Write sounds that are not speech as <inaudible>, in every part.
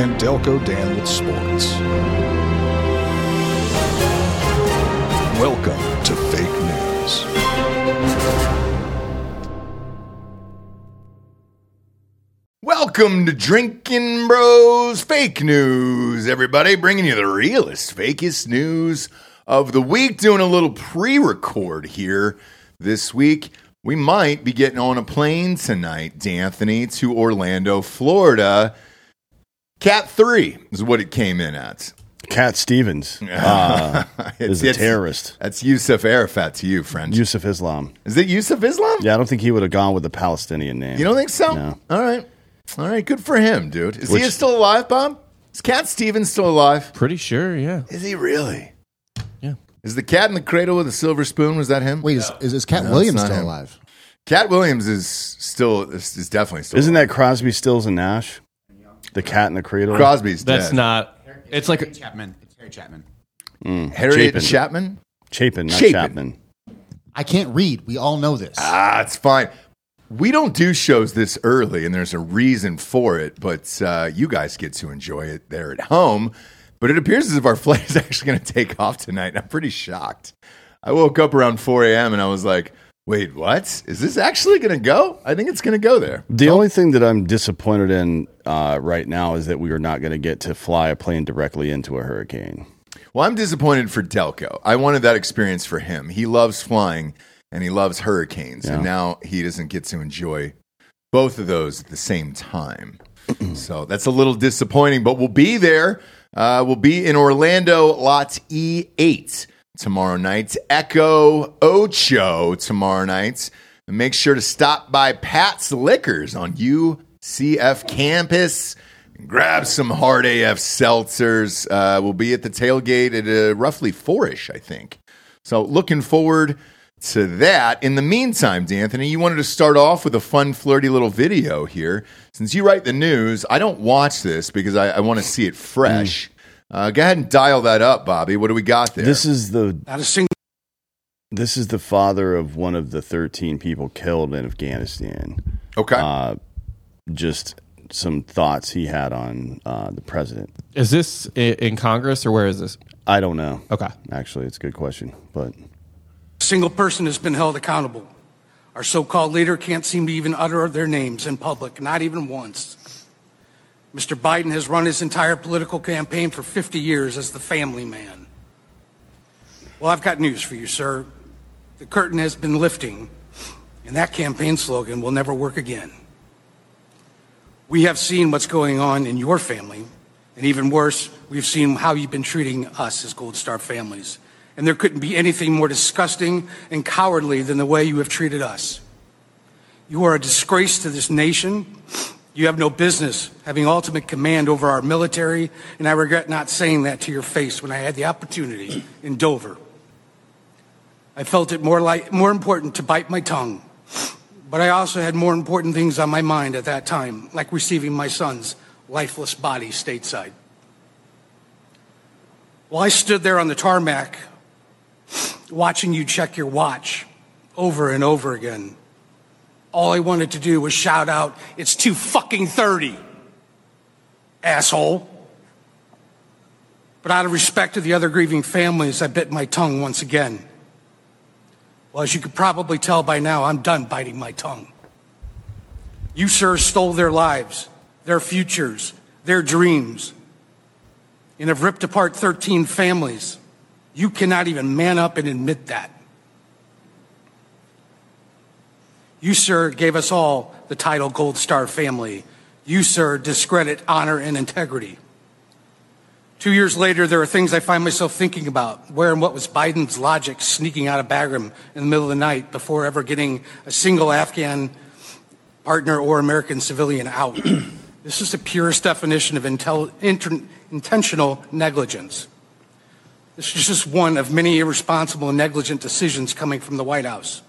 and Delco Dan with sports. Welcome to Fake News. Welcome to Drinking Bros Fake News, everybody, bringing you the realest, fakest news of the week. Doing a little pre record here this week. We might be getting on a plane tonight, D'Anthony, to Orlando, Florida. Cat 3 is what it came in at. Cat Stevens uh, <laughs> is a terrorist. That's Yusuf Arafat to you, friend. Yusuf Islam. is it Yusuf Islam? Yeah, I don't think he would have gone with the Palestinian name. You don't think so? No. All right. All right. Good for him, dude. Is Which- he still alive, Bob? Is Cat Stevens still alive? Pretty sure, yeah. Is he really? Yeah. Is the cat in the cradle with a silver spoon? Was that him? Wait, is, is, is Cat No, Williams it's not still him. alive? Katt Williams is still is, is definitely still. Isn't that Crosby, Stills, and Nash? The cat in the cradle? Crosby's That's dead. not. It's like Chapman. It's Harry Chapman. Harriet Chapin. Chapman. Chapin, not Chapin. Chapman. I can't read. We all know this. Ah, it's fine. We don't do shows this early, and there's a reason for it. But uh, you guys get to enjoy it there at home. But it appears as if our <laughs> flight is actually going to take off tonight. I'm pretty shocked. I woke up around 4 a.m. and I was like, "Wait, what? Is this actually going to go? I think it's going to go there." The only thing that I'm disappointed in uh, right now is that we are not going to get to fly a plane directly into a hurricane. Well, I'm disappointed for Delco. I wanted that experience for him. He loves flying and he loves hurricanes, and now he doesn't get to enjoy both of those at the same time. <clears throat> so that's a little disappointing, but we'll be there. Uh, we'll be in Orlando, Lot E8 tomorrow night. Echo Ocho tomorrow night. And make sure to stop by Pat's Liquors on UCF campus grab some hard AF seltzers. Uh, we'll be at the tailgate at uh, roughly four-ish, I think. So looking forward to that. In the meantime, D'Anthony, you wanted to start off with a fun, flirty little video here. Since you write the news, I don't watch this because I, I want to see it fresh. Uh, go ahead and dial that up, Bobby. What do we got there? This is the Not a single. this is the father of one of the 13 people killed in Afghanistan. okay. Uh, just some thoughts he had on uh, the president. Is this in Congress or where is this? I don't know. Okay. Actually, it's a good question, but single person has been held accountable. Our so called leader can't seem to even utter their names in public, not even once. Mr. Biden has run his entire political campaign for 50 years as the family man. Well, I've got news for you, sir. The curtain has been lifting, and that campaign slogan will never work again. We have seen what's going on in your family, and even worse, we've seen how you've been treating us as Gold Star families. And there couldn't be anything more disgusting and cowardly than the way you have treated us. You are a disgrace to this nation. You have no business having ultimate command over our military, and I regret not saying that to your face when I had the opportunity in Dover. I felt it more like more important to bite my tongue, but I also had more important things on my mind at that time, like receiving my son's lifeless body stateside. While I stood there on the tarmac, watching you check your watch over and over again, all I wanted to do was shout out, It's two fucking 30, asshole. But out of respect to the other grieving families, I bit my tongue once again. Well, as you could probably tell by now, I'm done biting my tongue. You, sir, stole their lives, their futures, their dreams, and have ripped apart 13 families. You cannot even man up and admit that. You, sir, gave us all the title Gold Star family. You, sir, discredit honor and integrity. Two years later, there are things I find myself thinking about. Where and what was Biden's logic sneaking out of Bagram in the middle of the night before ever getting a single Afghan partner or American civilian out? <clears throat> This is the purest definition of intel, inter, intentional negligence. This is just one of many irresponsible and negligent decisions coming from the White House.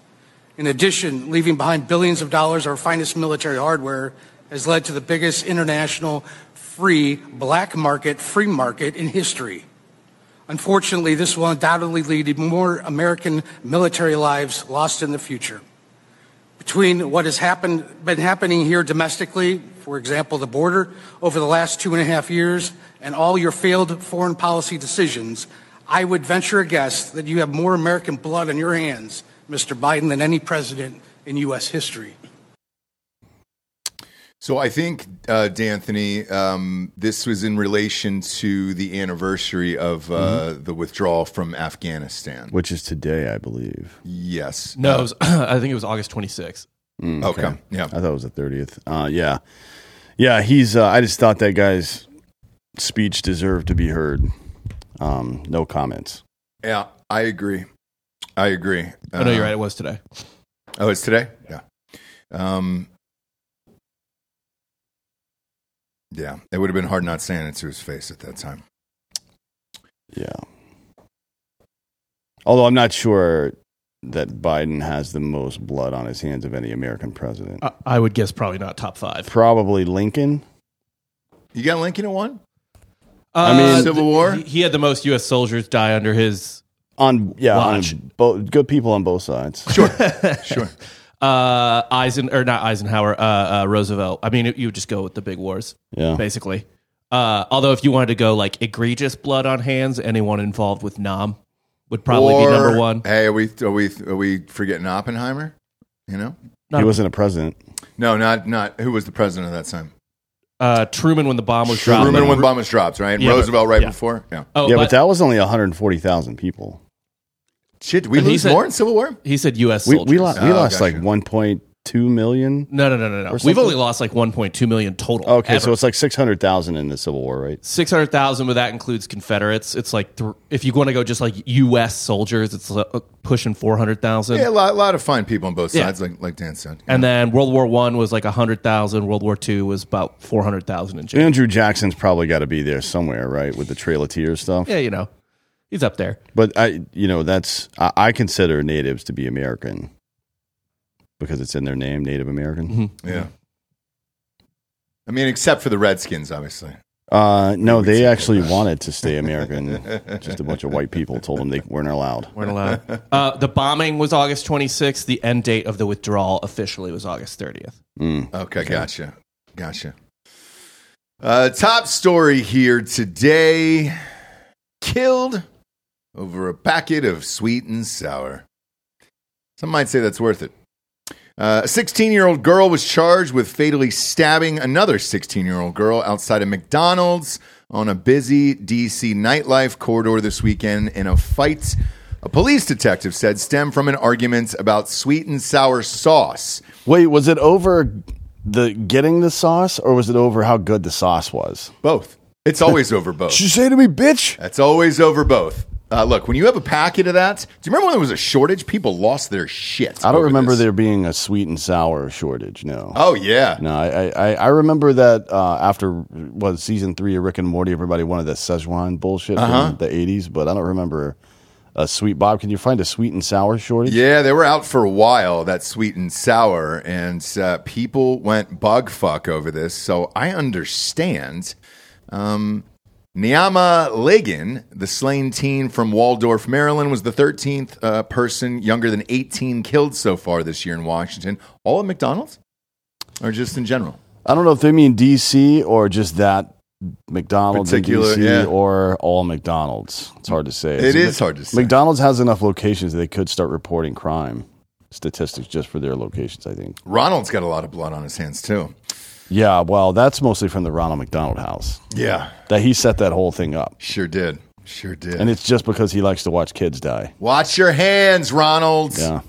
In addition, leaving behind billions of dollars of our finest military hardware has led to the biggest international free black market free market in history. Unfortunately, this will undoubtedly lead to more American military lives lost in the future. Between what has happened, been happening here domestically, for example, the border, over the last two and a half years, and all your failed foreign policy decisions, I would venture a guess that you have more American blood on your hands, Mr. Biden, than any president in U.S. history. So I think, uh, D'Anthony, um, this was in relation to the anniversary of uh, the withdrawal from Afghanistan. which is today, I believe. Yes. No, it was, <clears throat> I think it was August 26th. Mm, Okay. Yeah. I thought it was the thirtieth. Uh, yeah, yeah. He's. Uh, I just thought that guy's speech deserved to be heard. Um, no comments. Yeah. I agree. I agree. Oh, no, you're Uh, right. It was today. Oh, it's today? Yeah. Um, yeah. It would have been hard not saying it to his face at that time. Yeah. Although I'm not sure that Biden has the most blood on his hands of any American president. I, I would guess probably not top five. Probably Lincoln. You got Lincoln at one? I mean- Uh, Civil War? He, he had the most U.S. soldiers die under his. On yeah, Watch. on bo- good people on both sides. Sure. <laughs> sure. Uh, Eisen or not Eisenhower, uh, uh, Roosevelt. I mean, you would just go with the big wars, Yeah. basically. Uh, although if you wanted to go like egregious blood on hands, anyone involved with Nam would probably Or- be number one. Hey, are we, are we, are we forgetting Oppenheimer? You know? He wasn't a president. No, not, not, who was the president at that time? Uh, Truman when the bomb was dropped. Truman when the bomb was dropped, right? Yeah, but- Roosevelt right yeah. before? Yeah. Oh, yeah, but, but that was only 140,000 people. Shit, did we But he lose said- more in Civil War? he said U.S. We soldiers. we, lo- we Oh, lost gotcha. like 1.2 million. no, no, no, no, no. We've something? only lost like 1.2 million total. Okay, ever. so it's like 600,000 in the Civil War, right? six hundred thousand, but that includes Confederates. It's like th- if you want to go just like U.S. soldiers, it's uh, pushing four hundred thousand. Yeah, a lot, a lot of fine people on both Yeah. sides, like, like Dan said. And then World War One was like hundred thousand. World War Two was about four hundred thousand in change. Andrew Jackson's probably got to be there somewhere, right, with the Trail of Tears stuff. Yeah, you know, he's up there. But I, you know, that's I, I consider natives to be American because it's in their name, Native American. Yeah. I mean, except for the Redskins, obviously. Uh, no, they actually wanted to stay American. <laughs> Just a bunch of white people told them they weren't allowed. We're not allowed. uh, the bombing was August twenty sixth. The end date of the withdrawal officially was August thirtieth. Okay, gotcha. Gotcha. Uh, top story here today killed over a packet of sweet and sour. Some might say that's worth it. Uh, a 16 year old girl was charged with fatally stabbing another 16 year old girl outside of McDonald's on a busy DC nightlife corridor this weekend in a fight. A police detective said stemmed from an argument about sweet and sour sauce. Wait, was it over the getting the sauce, or was it over how good the sauce was? Both. It's always over both. <laughs> Did you say to me, bitch? That's always over both. Uh, look, when you have a packet of that, do you remember when there was a shortage? People lost their shit. I don't remember this. there being a sweet and sour shortage. No. Oh yeah, No, I, I, I remember that uh, after what season three of Rick and Morty, everybody wanted that Szechuan bullshit Uh-huh. from the '80s, but I don't remember a sweet Bob. Can you find a sweet and sour shortage? yeah. They were out for a while. That sweet and sour, and uh, people went bug fuck over this. So I understand. Um, Niama Ligon, the slain teen from Waldorf, Maryland, was the 13th uh, person younger than 18 killed so far this year in Washington. All at McDonald's, or just in general? I don't know if they mean DC or just that McDonald's Particular, in DC yeah. or all McDonald's. It's hard to say. It is hard to say. McDonald's has enough locations that they could start reporting crime statistics just for their locations. I think. Ronald's got a lot of blood on his hands too. Yeah, well, that's mostly from the Ronald McDonald House. Yeah, That he set that whole thing up, sure did. Sure did. and it's just because he likes to watch kids die. Watch your hands, Ronald. Yeah.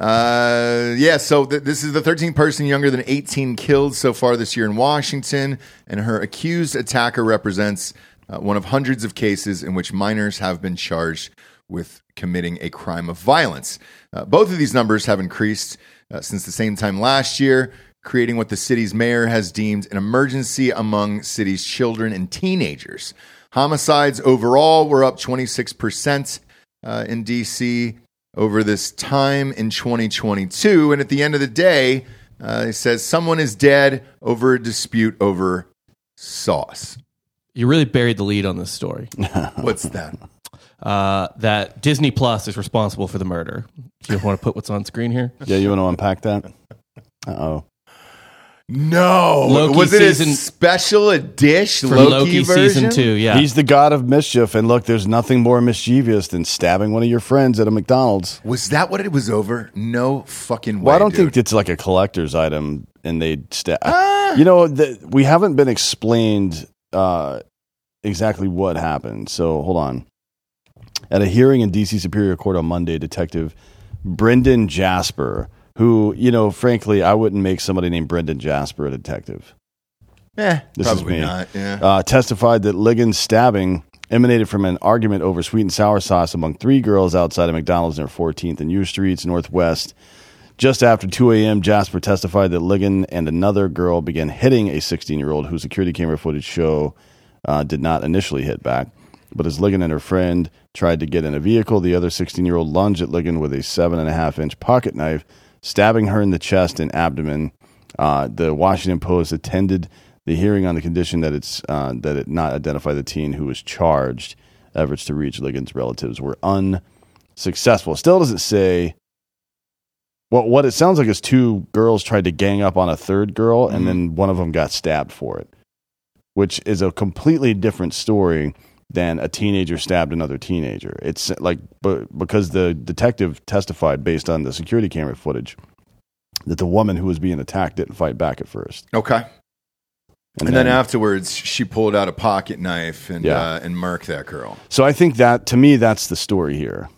Uh, yeah, so th- this is the 13th person younger than 18 killed so far this year in Washington, and her accused attacker represents uh, one of hundreds of cases in which minors have been charged with committing a crime of violence. Uh, both of these numbers have increased uh, since the same time last year. Creating what the city's mayor has deemed an emergency among city's children and teenagers. Homicides overall were up 26% uh, in DC over this time in 2022. And at the end of the day, uh, it says someone is dead over a dispute over sauce. You really buried the lead on this story. <laughs> What's that? Uh, that Disney Plus is responsible for the murder. Do you want to put what's on screen here? Yeah, you want to unpack that? Uh oh. No. Loki was it season- a special edition For Loki, Loki, version? season two, yeah. He's the god of mischief, and look, there's nothing more mischievous than stabbing one of your friends at a McDonald's. Was that what it was over? No fucking way. Well, I don't dude. think it's like a collector's item, and they stab. You know, the, we haven't been explained uh, exactly what happened. So hold on. At a hearing in D.C. Superior Court on Monday, Detective Brendan Jasper, who you know, frankly, I wouldn't make somebody named Brendan Jasper a detective. Eh, This is probably me. not. Yeah. uh, testified that Ligon's stabbing emanated from an argument over sweet and sour sauce among three girls outside of McDonald's near 14th and U Streets Northwest. Just after 2 a.m., Jasper testified that Ligon and another girl began hitting a 16 year old whose security camera footage show uh, did not initially hit back. But as Ligon and her friend tried to get in a vehicle, the other 16 year old lunged at Ligon with a seven and a half inch pocket knife, stabbing her in the chest and abdomen. Uh, the Washington Post attended the hearing on the condition that it's uh, that it not identify the teen who was charged. Efforts to reach Ligon's relatives were unsuccessful. Still doesn't say. Well, what it sounds like is two girls tried to gang up on a third girl, and then one of them got stabbed for it, which is a completely different story than a teenager stabbed another teenager. It's like, but because the detective testified based on the security camera footage that the woman who was being attacked didn't fight back at first, okay. And, then, afterwards, she pulled out a pocket knife and Yeah. uh, and murked that girl. So I think that to me, that's the story here.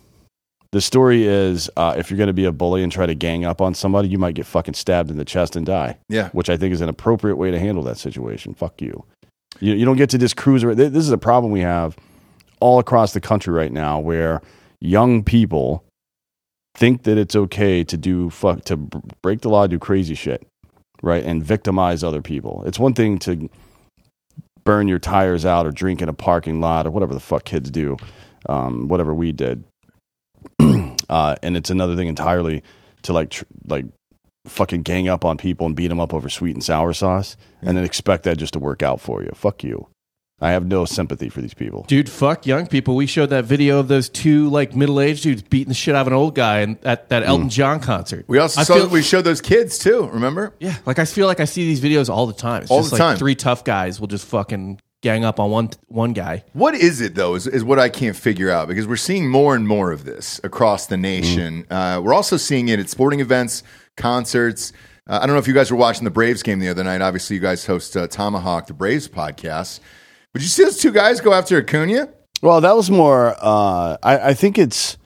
The story is uh, if you're going to be a bully and try to gang up on somebody, you might get fucking stabbed in the chest and die. Yeah. Which I think is an appropriate way to handle that situation. Fuck you. You, you don't get to just cruise. around. This is a problem we have all across the country right now where young people think that it's okay to do fuck to break the law, do crazy shit, right, and victimize other people. It's one thing to burn your tires out or drink in a parking lot or whatever the fuck kids do, um, whatever we did. <clears throat> uh, and it's another thing entirely to like tr- like fucking gang up on people and beat them up over sweet and sour sauce and then expect that just to work out for you. Fuck you. I have no sympathy for these people. Dude, fuck young people. We showed that video of those two like middle aged dudes beating the shit out of an old guy and at that Elton John concert. Mm. We also I saw feel- we showed those kids too. Remember? yeah, like I feel like I see these videos all the time. It's All just the like time. three tough guys will just fucking gang up on one one guy. What is it though? Is, is what I can't figure out because we're seeing more and more of this across the nation. Uh, we're also seeing it at sporting events, concerts. Uh, I don't know if you guys were watching the Braves game the other night. Obviously, you guys host uh, Tomahawk, the Braves podcast. But you see those two guys go after Acuna? Well, that was more. Uh, I, I think it's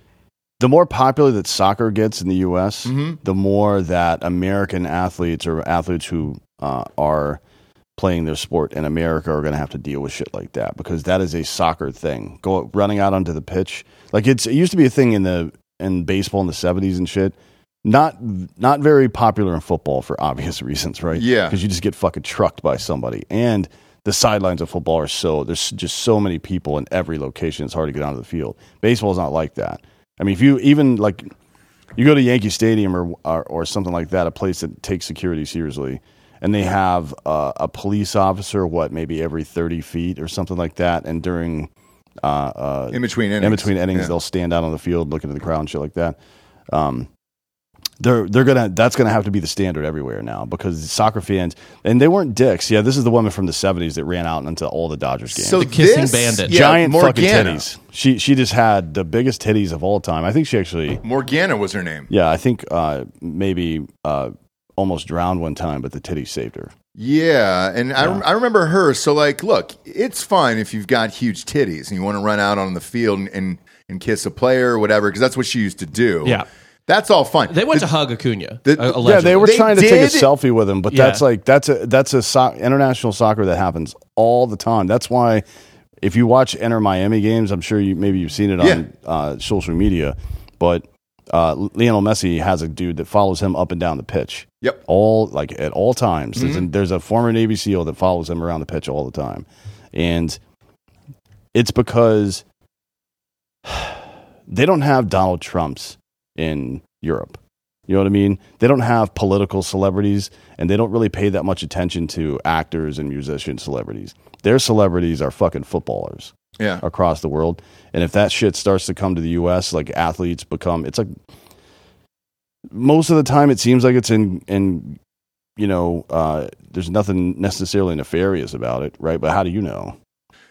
the more popular that soccer gets in the U.S., the more that American athletes or athletes who uh, are playing their sport in America are going to have to deal with shit like that because that is a soccer thing. Go running out onto the pitch like it's it used to be a thing in the in baseball in the seventies and shit. Not not very popular in football for obvious reasons, right? Yeah. because you just get fucking trucked by somebody and. The sidelines of football are so there's just so many people in every location. It's hard to get onto the field. Baseball is not like that. I mean, if you even like you go to Yankee Stadium or, or or something like that, a place that takes security seriously, and they have uh, a police officer, what maybe every thirty feet or something like that, and during uh, uh, In between innings. in between innings, Yeah. they'll stand out on the field looking at the crowd and shit like that. Um, they're they're gonna that's gonna have to be the standard everywhere now because soccer fans and they weren't dicks. Yeah, this is the woman from the seventies that ran out into all the Dodgers games. So The kissing this- bandit. yeah, Giant fucking Morgana. titties. She she just had the biggest titties of all time. I think she actually Morgana was her name. yeah, I think uh, maybe uh, almost drowned one time, but the titties saved her. Yeah, and I, I remember her. So, like, look, it's fine if you've got huge titties and you want to run out on the field and, and, and kiss a player or whatever, because that's what she used to do. Yeah. That's all fine. They went The- to hug Acuna. the- Yeah, allegedly. Yeah, they were They trying to take a selfie with him, but Yeah. that's like that's a that's a so- international soccer that happens all the time. That's why if you watch Inter Miami games, I'm sure you maybe you've seen it on uh, social media, but uh, Lionel Messi has a dude that follows him up and down the pitch. Yep. All like at all times. There's, a, there's a former Navy SEAL that follows him around the pitch all the time, and it's because <sighs> they don't have Donald Trumps in Europe. You know what I mean? They don't have political celebrities, and they don't really pay that much attention to actors and musician celebrities. Their celebrities are fucking footballers Yeah. across the world. And if that shit starts to come to the US, like athletes become it's like most of the time it seems like it's in in you know, uh, there's nothing necessarily nefarious about it, right? But how do you know?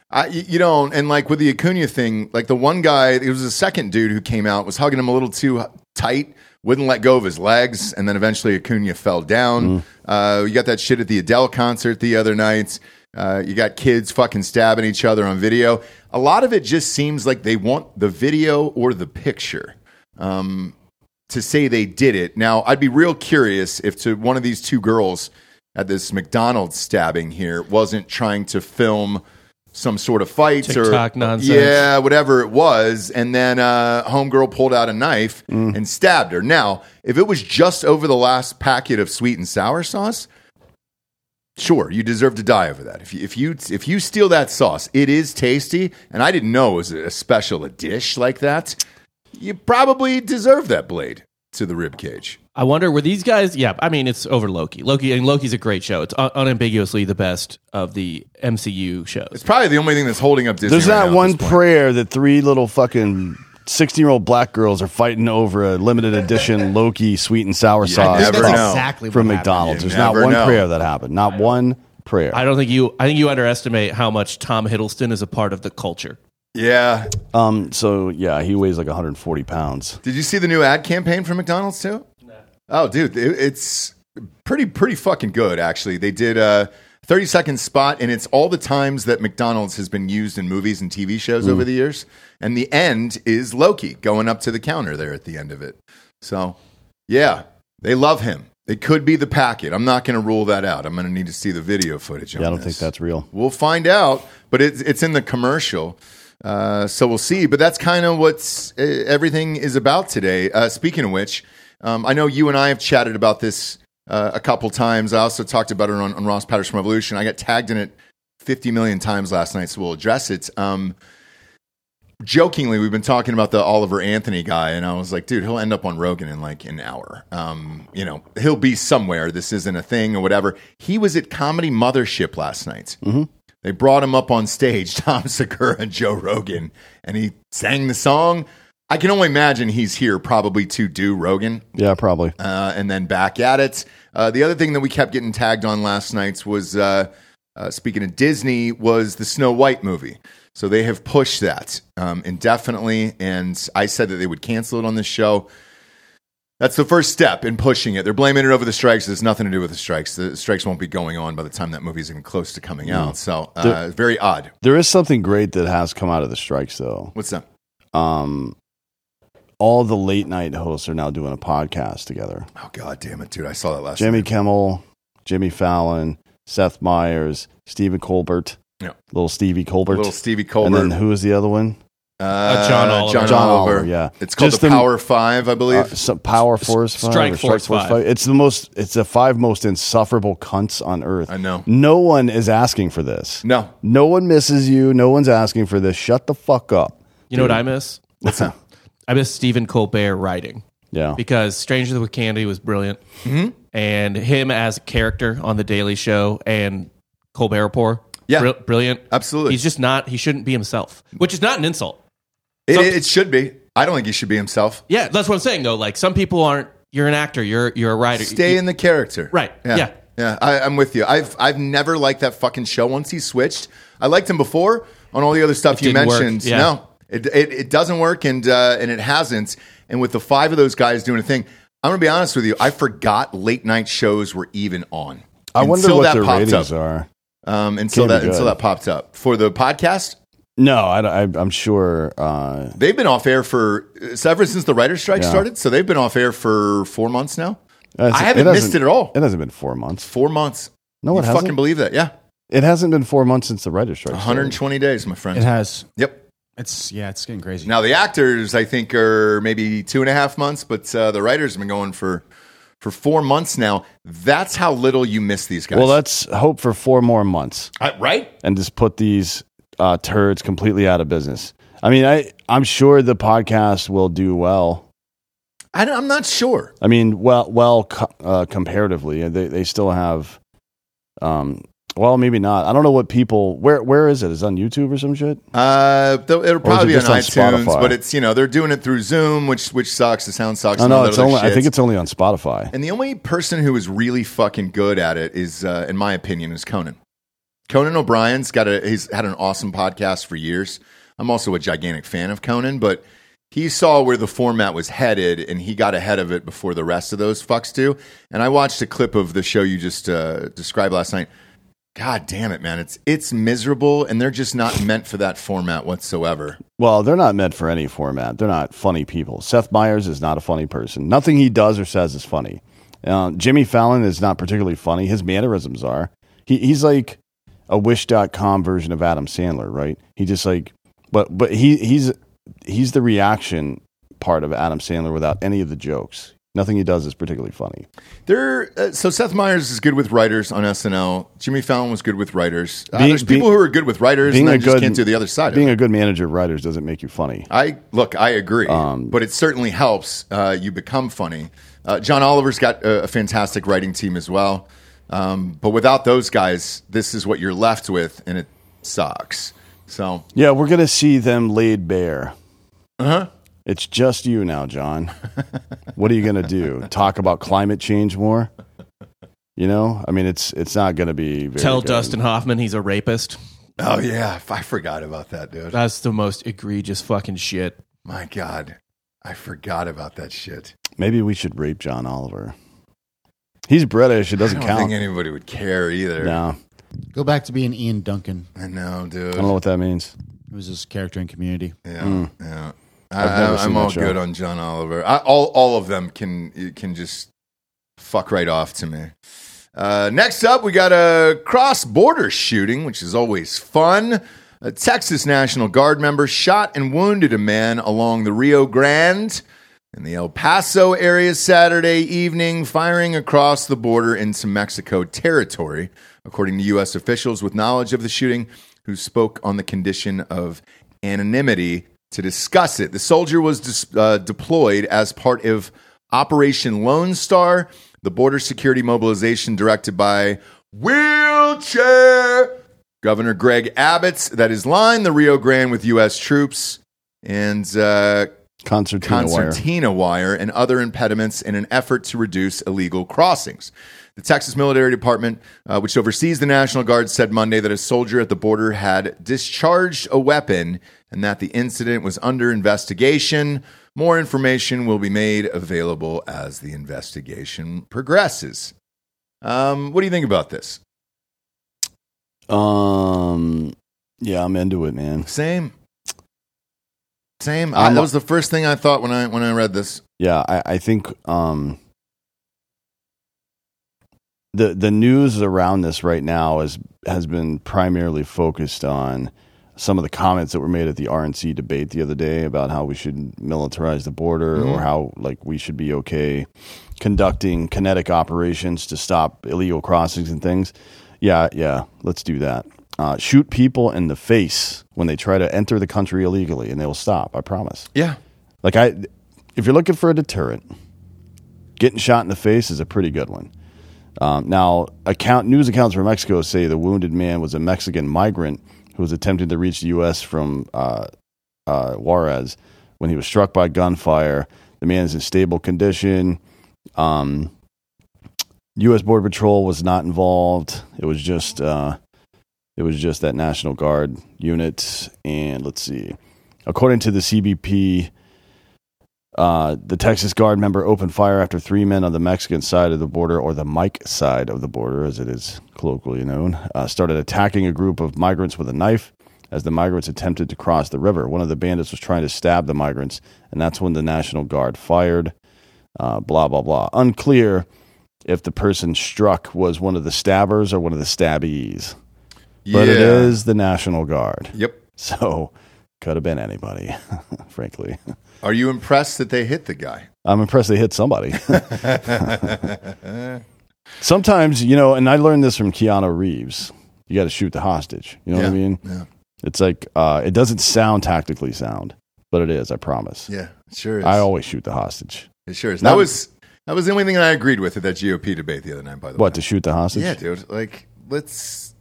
I, you know, and like with the Acuna thing, like the one guy, it was the second dude who came out, was hugging him a little too tight, wouldn't let go of his legs, and then eventually Acuna fell down. Uh, you got that shit at the Adele concert the other night. Uh, you got kids fucking stabbing each other on video. A lot of it just seems like they want the video or the picture um, to say they did it. Now, I'd be real curious if to one of these two girls at this McDonald's stabbing here wasn't trying to film some sort of fight or nonsense. yeah, whatever it was, and then uh, homegirl pulled out a knife and stabbed her. Now, if it was just over the last packet of sweet and sour sauce, sure, you deserve to die over that. If you, if you if you steal that sauce, it is tasty, and I didn't know it was a special a dish like that. You probably deserve that blade to the rib cage. I wonder were these guys? Yeah, I mean it's over Loki. Loki and Loki's a great show. It's un- unambiguously the best of the MCU shows. It's probably the only thing that's holding up Disney. There's right that now at one this point. prayer that three little fucking 16 year old black girls are fighting over a limited edition Loki sweet and sour sauce never from, know. exactly from what happened. McDonald's. You There's not never one know. prayer that happened. Not one prayer. I don't think you. I think you underestimate how much Tom Hiddleston is a part of the culture. Yeah. Um. So yeah, he weighs like 140 pounds. Did you see the new ad campaign for McDonald's too? Oh, dude, it, it's pretty pretty fucking good actually. They did a 30 second spot, and it's all the times that McDonald's has been used in movies and TV shows over the years. And the end is Loki going up to the counter there at the end of it. So, yeah, they love him. It could be the packet. I'm not going to rule that out. I'm going to need to see the video footage. Yeah, I don't this. think that's real. We'll find out, but it's it's in the commercial, uh, so we'll see. But that's kind of what uh, everything is about today. Uh, speaking of which, um, I know you and I have chatted about this uh, a couple times. I also talked about it on, on Ross Patterson Revolution. I got tagged in it 50 million times last night, so we'll address it. Um, jokingly, we've been talking about the Oliver Anthony guy, and I was like, dude, he'll end up on Rogan in like an hour. Um, you know, he'll be somewhere. This isn't a thing or whatever. He was at Comedy Mothership last night. They brought him up on stage, <laughs> Tom Segura and Joe Rogan, and he sang the song. I can only imagine he's here probably to do Rogan Yeah, probably. uh, and then back at it. Uh, the other thing that we kept getting tagged on last night was, uh, uh, speaking of Disney, was the Snow White movie. So they have pushed that um, indefinitely, and I said that they would cancel it on this show. That's the first step in pushing it. They're blaming it over the strikes. It has nothing to do with the strikes. The strikes won't be going on by the time that movie's even close to coming out. So uh, very odd. There is something great that has come out of the strikes, though. What's that? Um, all the late night hosts are now doing a podcast together. Oh god damn it, dude! I saw that last. Jimmy night. Kimmel, Jimmy Fallon, Seth Meyers, Stephen Colbert, Yeah. little Stevie Colbert, little Stevie Colbert, and then who is the other one? uh, John Oliver. John, John Oliver. Oliver, yeah. It's called Just the the- Power Five, I believe. Uh, so Power Force Five, Strike or Force Five. It's the most. It's the five most insufferable cunts on earth. I know. No one is asking for this. no, No one misses you. No one's asking for this. Shut the fuck up. You know what I miss? what's that? I miss Stephen Colbert writing Yeah. because Strangers with Candy was brilliant, mm-hmm. and him as a character on the Daily Show and Colbert Report, Yeah. brill- brilliant. Absolutely. he's just not. He shouldn't be himself, which is not an insult. It, Some- it should be. I don't think he should be himself. Yeah, that's what I'm saying though. Like some people aren't. You're an actor. You're you're a writer. Stay You- in the character. Right. Yeah. Yeah. Yeah. I, I'm with you. I've I've never liked that fucking show. Once he switched, I liked him before on all the other stuff It you mentioned. Yeah. No, it, it it doesn't work, and uh, and it hasn't. And with the five of those guys doing a thing, I'm gonna be honest with you. I forgot late night shows were even on. I wonder Until what that their popped ratings up. are. Um, until Can't that until that popped up for the podcast. No, I, I, I'm sure. Uh, They've been off air for so ever since the writer's strike Yeah. started. So they've been off air for four months now. it's- I haven't hasn't- missed it at all. It hasn't been four months. Four months. No, you it hasn't. fucking believe that? Yeah, It hasn't been four months since the writer's strike. started. 120 days, my friend. It has. Yep. It's yeah, it's getting crazy. Now the actors, I think, are maybe two and a half months, but uh, the writers have been going for for four months now. That's how little you miss these guys. Well, let's hope for four more months Uh, right. and just put these uh, turds completely out of business. I mean, I I'm sure the podcast will do well. I, am not sure. I mean, well, well, co- uh, comparatively, they they still have. Um, well, maybe not. I don't know what people. Where where is it? Is it on YouTube or some shit? Uh, it'll probably it be on, on iTunes, Spotify? but it's you know they're doing it through Zoom, which which sucks. The sound sucks. And no, it's only. I think it's only on Spotify. And the only person who is really fucking good at it is, uh, in my opinion, is Conan. Conan O'Brien's got a he's had an awesome podcast for years. I'm also a gigantic fan of Conan, but he saw where the format was headed and he got ahead of it before the rest of those fucks do. And I watched a clip of the show you just uh, described last night. God damn it, man! It's it's miserable, and they're just not meant for that format whatsoever. Well, they're not meant for any format. They're not funny people. Seth Meyers is not a funny person. Nothing he does or says is funny. Um, Jimmy Fallon is not particularly funny. His mannerisms are. He, he's like a Wish.com version of Adam Sandler, right? He just like, but but he he's he's the reaction part of Adam Sandler without any of the jokes. Nothing he does is particularly funny. There, uh, so Seth Meyers is good with writers on SNL. Jimmy Fallon was good with writers. Uh, Being- there's people being- who are good with writers and then just can't do the other side Being of it. a good manager of writers doesn't make you funny. I look, I agree, Um, but it certainly helps uh, you become funny. Uh, John Oliver's got a, a fantastic writing team as well, um, but without those guys, this is what you're left with, and it sucks. So Yeah, we're gonna see them laid bare. Uh huh. It's just you now, John. what are you gonna do? <laughs> Talk about climate change more? You know, I mean, it's it's not gonna be. Very Tell good. Dustin Hoffman he's a rapist. Oh yeah, I forgot about that, dude. That's the most egregious fucking shit. My God, I forgot about that shit. Maybe we should rape John Oliver. He's British. It doesn't I don't count. think anybody would care either. no, Go back to being Ian Duncan. I know, dude. I don't know what that means. It was his character in Community. Yeah, hmm. yeah. I, I'm all good on John Oliver. I, all all of them can can just fuck right off to me. Uh, next up, we got a cross border shooting, which is always fun. A Texas National Guard member shot and wounded a man along the Rio Grande in the El Paso area Saturday evening, firing across the border into Mexico territory, according to U.S. officials with knowledge of the shooting, who spoke on the condition of anonymity to discuss it. The soldier was dis- uh, deployed as part of Operation Lone Star, the border security mobilization directed by Wheelchair Governor Greg Abbott that is lined the Rio Grande with U.S. troops and uh, Concertina, wire. wire. and other impediments in an effort to reduce illegal crossings. The Texas Military Department, uh, which oversees the National Guard, said Monday that a soldier at the border had discharged a weapon and that the incident was under investigation. More information will be made available as the investigation progresses. Um, what do you think about this? Um, yeah, I'm into it, man. Same. Same. I, that was the first thing I thought when I when I read this. Yeah, I, I think um, the the news around this right now is has been primarily focused on some of the comments that were made at the RNC debate the other day about how we should militarize the border or how like we should be okay conducting kinetic operations to stop illegal crossings and things. Yeah, yeah, let's do that. Uh, shoot people in the face when they try to enter the country illegally, and they will stop. I promise. Yeah. Like I, if you're looking for a deterrent, getting shot in the face is a pretty good one. Um, now, account news accounts from Mexico say the wounded man was a Mexican migrant who was attempting to reach the U.S. from uh, uh, Juarez when he was struck by gunfire. The man is in stable condition. Um, U.S. Border Patrol was not involved. It was just uh, it was just that National Guard unit. And let's see, according to the CBP, uh, the Texas Guard member opened fire after three men on the Mexican side of the border, or the Mike side of the border, as it is colloquially known, uh, started attacking a group of migrants with a knife as the migrants attempted to cross the river. One of the bandits was trying to stab the migrants, and that's when the National Guard fired. Uh, blah, blah, blah. Unclear if the person struck was one of the stabbers or one of the stabbies, but it is the National Guard. Yep. So Could have been anybody, <laughs> frankly. Are you impressed that they hit the guy? I'm impressed they hit somebody. <laughs> Sometimes, you know, and I learned this from Keanu Reeves. You got to shoot the hostage. You know what I mean? yeah. It's like uh, it doesn't sound tactically sound, but it is. I promise. Yeah, it sure is. I always shoot the hostage. it sure is. Not- That was that was the only thing that I agreed with at that GOP debate the other night. By the way, What to shoot the hostage? Yeah, dude. Like, let's.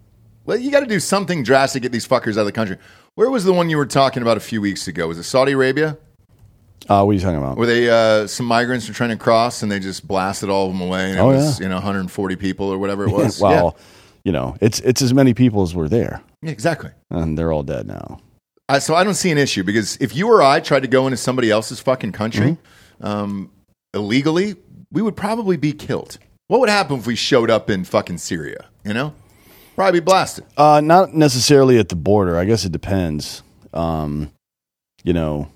Well, you got to do something drastic to get these fuckers out of the country. Where was the one you were talking about a few weeks ago? Was it Saudi Arabia? Uh, what are you talking about? Were they uh, some migrants were trying to cross and they just blasted all of them away. And Oh, it was yeah. you know 140 people or whatever it <laughs> was. well, you know, it's it's as many people as were there, yeah. Yeah, exactly. and they're all dead now. I, so I don't see an issue because if you or I tried to go into somebody else's fucking country Mm-hmm. um, illegally, we would probably be killed. What would happen if we showed up in fucking Syria? You know, probably be blasted. Uh, not necessarily at the border. I guess it depends. Um, you know,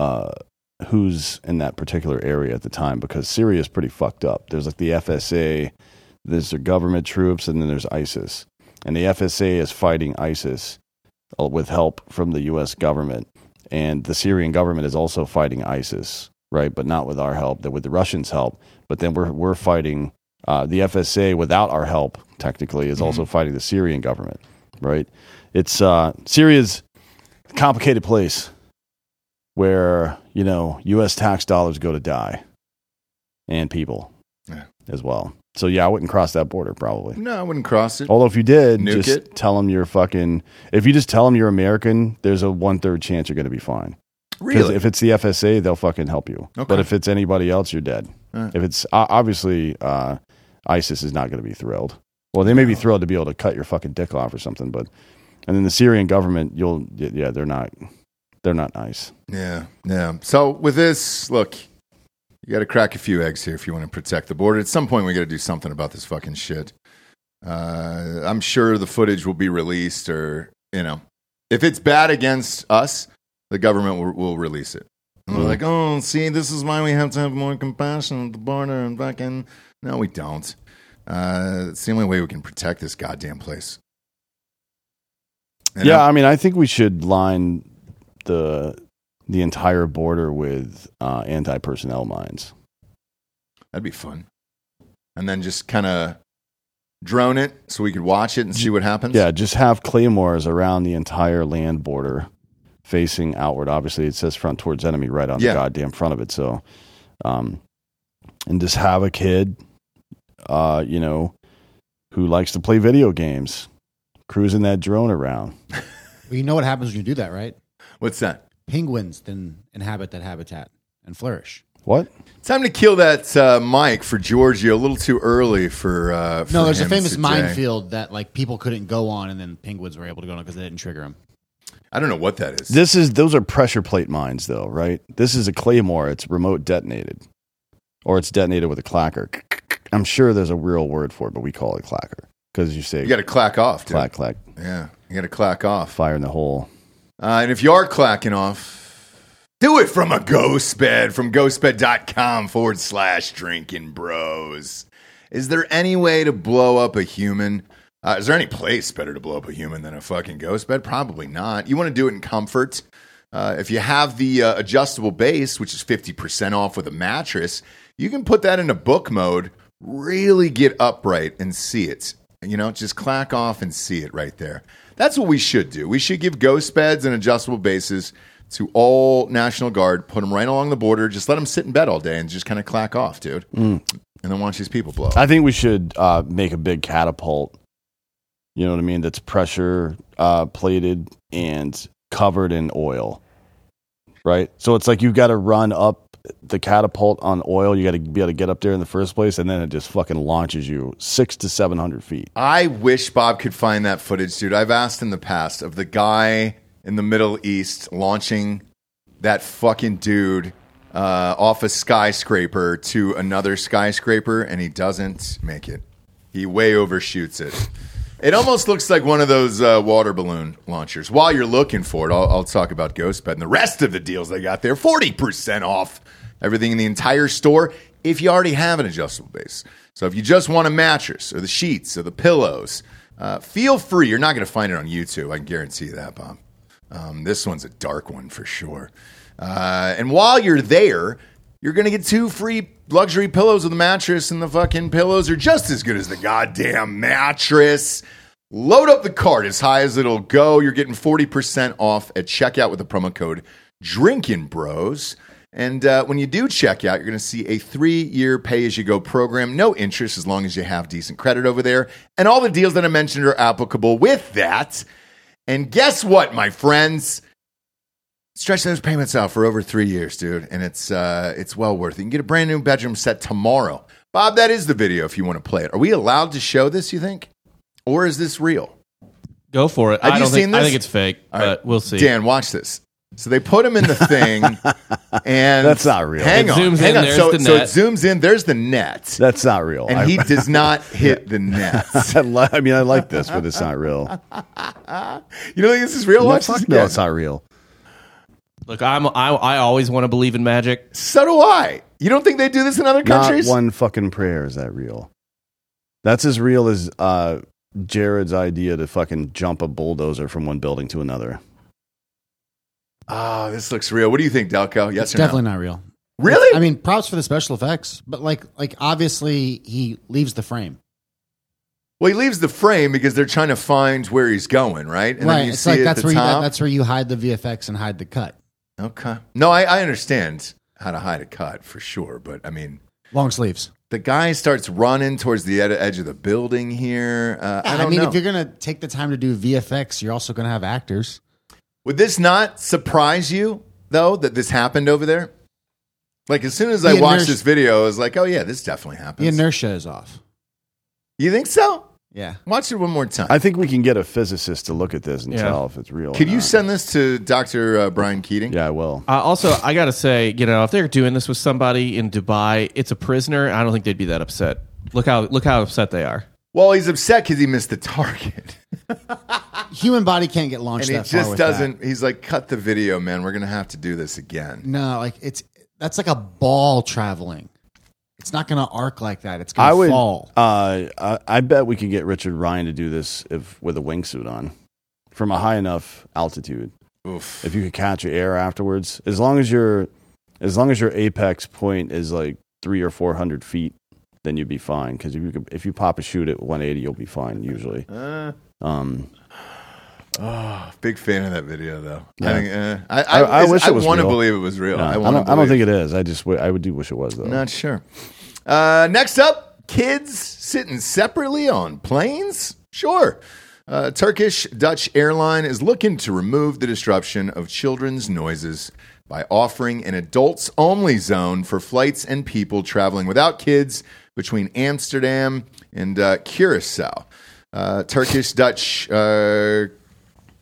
uh, who's in that particular area at the time because Syria is pretty fucked up. There's like the FSA, there's the government troops, and then there's ISIS. And the FSA is fighting ISIS uh, with help from the U.S. government, and the Syrian government is also fighting ISIS, right? But not with our help, but with the Russians' help. But then we're we're fighting uh, the FSA without our help. Technically, is also fighting the Syrian government, right? It's uh, Syria's a complicated place where you know U.S. tax dollars go to die, and people Yeah. as well. So yeah, I wouldn't cross that border probably. No, I wouldn't cross it. Although if you did, Nuke just it? tell them you're fucking. If you just tell them you're American, there's a one third chance you're going to be fine. Really? If it's the FSA, they'll fucking help you. Okay. But if it's anybody else, you're dead. Alright. If it's obviously uh, ISIS is not going to be thrilled. Well, they may be thrilled to be able to cut your fucking dick off or something, but and then the Syrian government, you'll yeah, they're not they're not nice. Yeah, yeah. So with this, look, you got to crack a few eggs here if you want to protect the border. At some point, we got to do something about this fucking shit. Uh, I'm sure the footage will be released, or you know, if it's bad against us, the government will, will release it. And they're like, oh, see, this is why we have to have more compassion at the border and fucking. No, we don't. Uh, it's the only way we can protect this goddamn place. And yeah, I'm- I mean, I think we should line the the entire border with uh, anti personnel mines. That'd be fun. And then just kind of drone it so we could watch it and see what happens. Yeah, just have claymores around the entire land border, facing outward. Obviously, it says front towards enemy right on Yeah. the goddamn front of it. So, um, and just have a kid, uh, you know, who likes to play video games, cruising that drone around. <laughs> Well, you know what happens when you do that, right? What's that? Penguins then inhabit that habitat and flourish. What? Time to kill that uh, Mike for Georgia a little too early for. Uh, for No, there's a famous today. minefield that like people couldn't go on, and then penguins were able to go on because they didn't trigger them. I don't know what that is. This is those are pressure plate mines, though, right? This is a claymore. It's remote detonated, or it's detonated with a clacker. <laughs> I'm sure there's a real word for it, but we call it clacker because you say you got to clack off, dude. clack clack, Yeah, you got to clack off. fire in the hole. Uh, and if you are clacking off, do it from a ghost bed from ghostbed.com forward slash drinking bros. Is there any way to blow up a human? Uh, is there any place better to blow up a human than a fucking ghost bed? Probably not. You want to do it in comfort. Uh, if you have the uh, adjustable base, which is 50% off with a mattress, you can put that into book mode, really get upright and see it. You know, just clack off and see it right there. That's what we should do. We should give ghost beds and adjustable bases to all National Guard, put them right along the border, just let them sit in bed all day and just kind of clack off, dude. And then watch these people blow. I think we should uh, make a big catapult. You know what I mean? That's pressure uh, plated and covered in oil, right? So it's like you've got to run up the catapult on oil. You got to be able to get up there in the first place, and then it just fucking launches you six to seven hundred feet. I wish Bob could find that footage, dude. I've asked in the past of the guy in the Middle East launching that fucking dude uh, off a skyscraper to another skyscraper, and he doesn't make it. He way overshoots it. It almost looks like one of those uh, water balloon launchers. While you're looking for it, I'll, I'll talk about GhostBed and the rest of the deals they got there. 40% off everything in the entire store if you already have an adjustable base. So if you just want a mattress or the sheets or the pillows, uh, feel free. You're not going to find it on YouTube. I can guarantee you that, Bob. Um, this one's a dark one for sure. Uh, and while you're there, you're going to get two free luxury pillows with a mattress, and the fucking pillows are just as good as the goddamn mattress. Load up the cart as high as it'll go. You're getting 40% off at checkout with the promo code Drinking Bros. And uh, when you do check out, you're going to see a three year pay as you go program, no interest as long as you have decent credit over there. And all the deals that I mentioned are applicable with that. And guess what, my friends? Stretch those payments out for over three years, dude, and it's uh, it's well worth it. You can get a brand new bedroom set tomorrow. Bob, that is the video if you want to play it. Are we allowed to show this? You think, or is this real? Go for it. Have I you don't think, seen I think it's fake, All but right. we'll see. Dan, watch this. So they put him in the thing, <laughs> and That's not real. Hang It on, zooms hang in, on. so, the so it zooms in. There's the net, That's not real. and I, he <laughs> does not hit the net. <laughs> I, li- I mean, I like this, but it's not real. You don't think this is real? No, Watch this fuck no, it's not real. Look, I'm I, I always want to believe in magic. So do I. You don't think they do this in other countries? Not one fucking prayer is that real. That's as real as uh, Jared's idea to fucking jump a bulldozer from one building to another. Oh, this looks real. What do you think, Delco? Yes It's or definitely no? not real. Really? I mean, props for the special effects, but like, like obviously he leaves the frame. well, he leaves the frame because they're trying to find where he's going, right? And right. then you It's see like at that's the where you, that's where you hide the VFX and hide the cut. Okay. No, I, I understand how to hide a cut for sure, but I mean, Long sleeves. the guy starts running towards the ed- edge of the building here. Uh, I I, mean, know. if you're gonna take the time to do VFX, you're also gonna have actors. Would this not surprise you though that this happened over there? Like as soon as I The watched inertia- this video, I was like, "Oh yeah, this definitely happens." The inertia is off. you think so? Yeah. Watch it one more time. I think we can get a physicist to look at this and Yeah. tell if it's real. or Could you not. send this to Dr. Uh, Brian Keating? Yeah, I will. Uh, also, I got to say, you know, if they're doing this with somebody in Dubai, it's a prisoner. I don't think they'd be that upset. Look how look how upset they are. Well, he's upset because he missed the target, <laughs> Human body can't get and launched he that far just with that. doesn't. He's like, "Cut the video, man. We're gonna have to do this again." No, like it's that's like a ball traveling. It's not gonna arc like that. It's gonna I would. fall. Uh, I, I bet we could get Richard Ryan to do this if with a wingsuit on, from a high enough altitude. Oof. If you could catch air afterwards, as long as your, as long as your apex point is like three or four hundred feet, then you'd be fine. Because if you could, if you pop a shoot at one eighty, you'll be fine usually. Uh, Um, <sighs> big fan of that video, though. Yeah. I think. Uh, I, I- I wish it was want to believe it was real. yeah, I, I, don't. I don't think it is. I just. I would do wish it was though. Not sure. Uh, next up, kids sitting separately on planes? Sure. Uh, Turkish Dutch airline is looking to remove the disruption of children's noises by offering an adults only zone for flights and people traveling without kids between Amsterdam and uh, Curacao. Uh, Turkish Dutch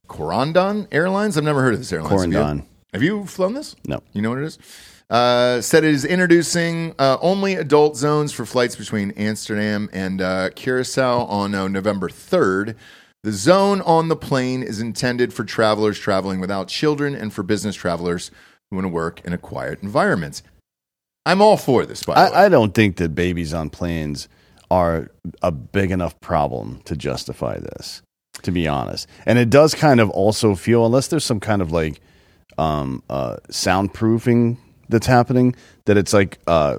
Corendon Airlines? I've never heard of this airline. Have you? Have you flown this? No. You know what it is? Uh, said it is introducing uh, only adult zones for flights between Amsterdam and uh, Curacao on uh, November 3rd. The zone on the plane is intended for travelers traveling without children and for business travelers who want to work in a quiet environment. I'm all for this, by the way. I, I don't think that babies on planes are a big enough problem to justify this, to be honest. And it does kind of also feel, unless there's some kind of like um, uh, soundproofing that's happening, that it's like, uh,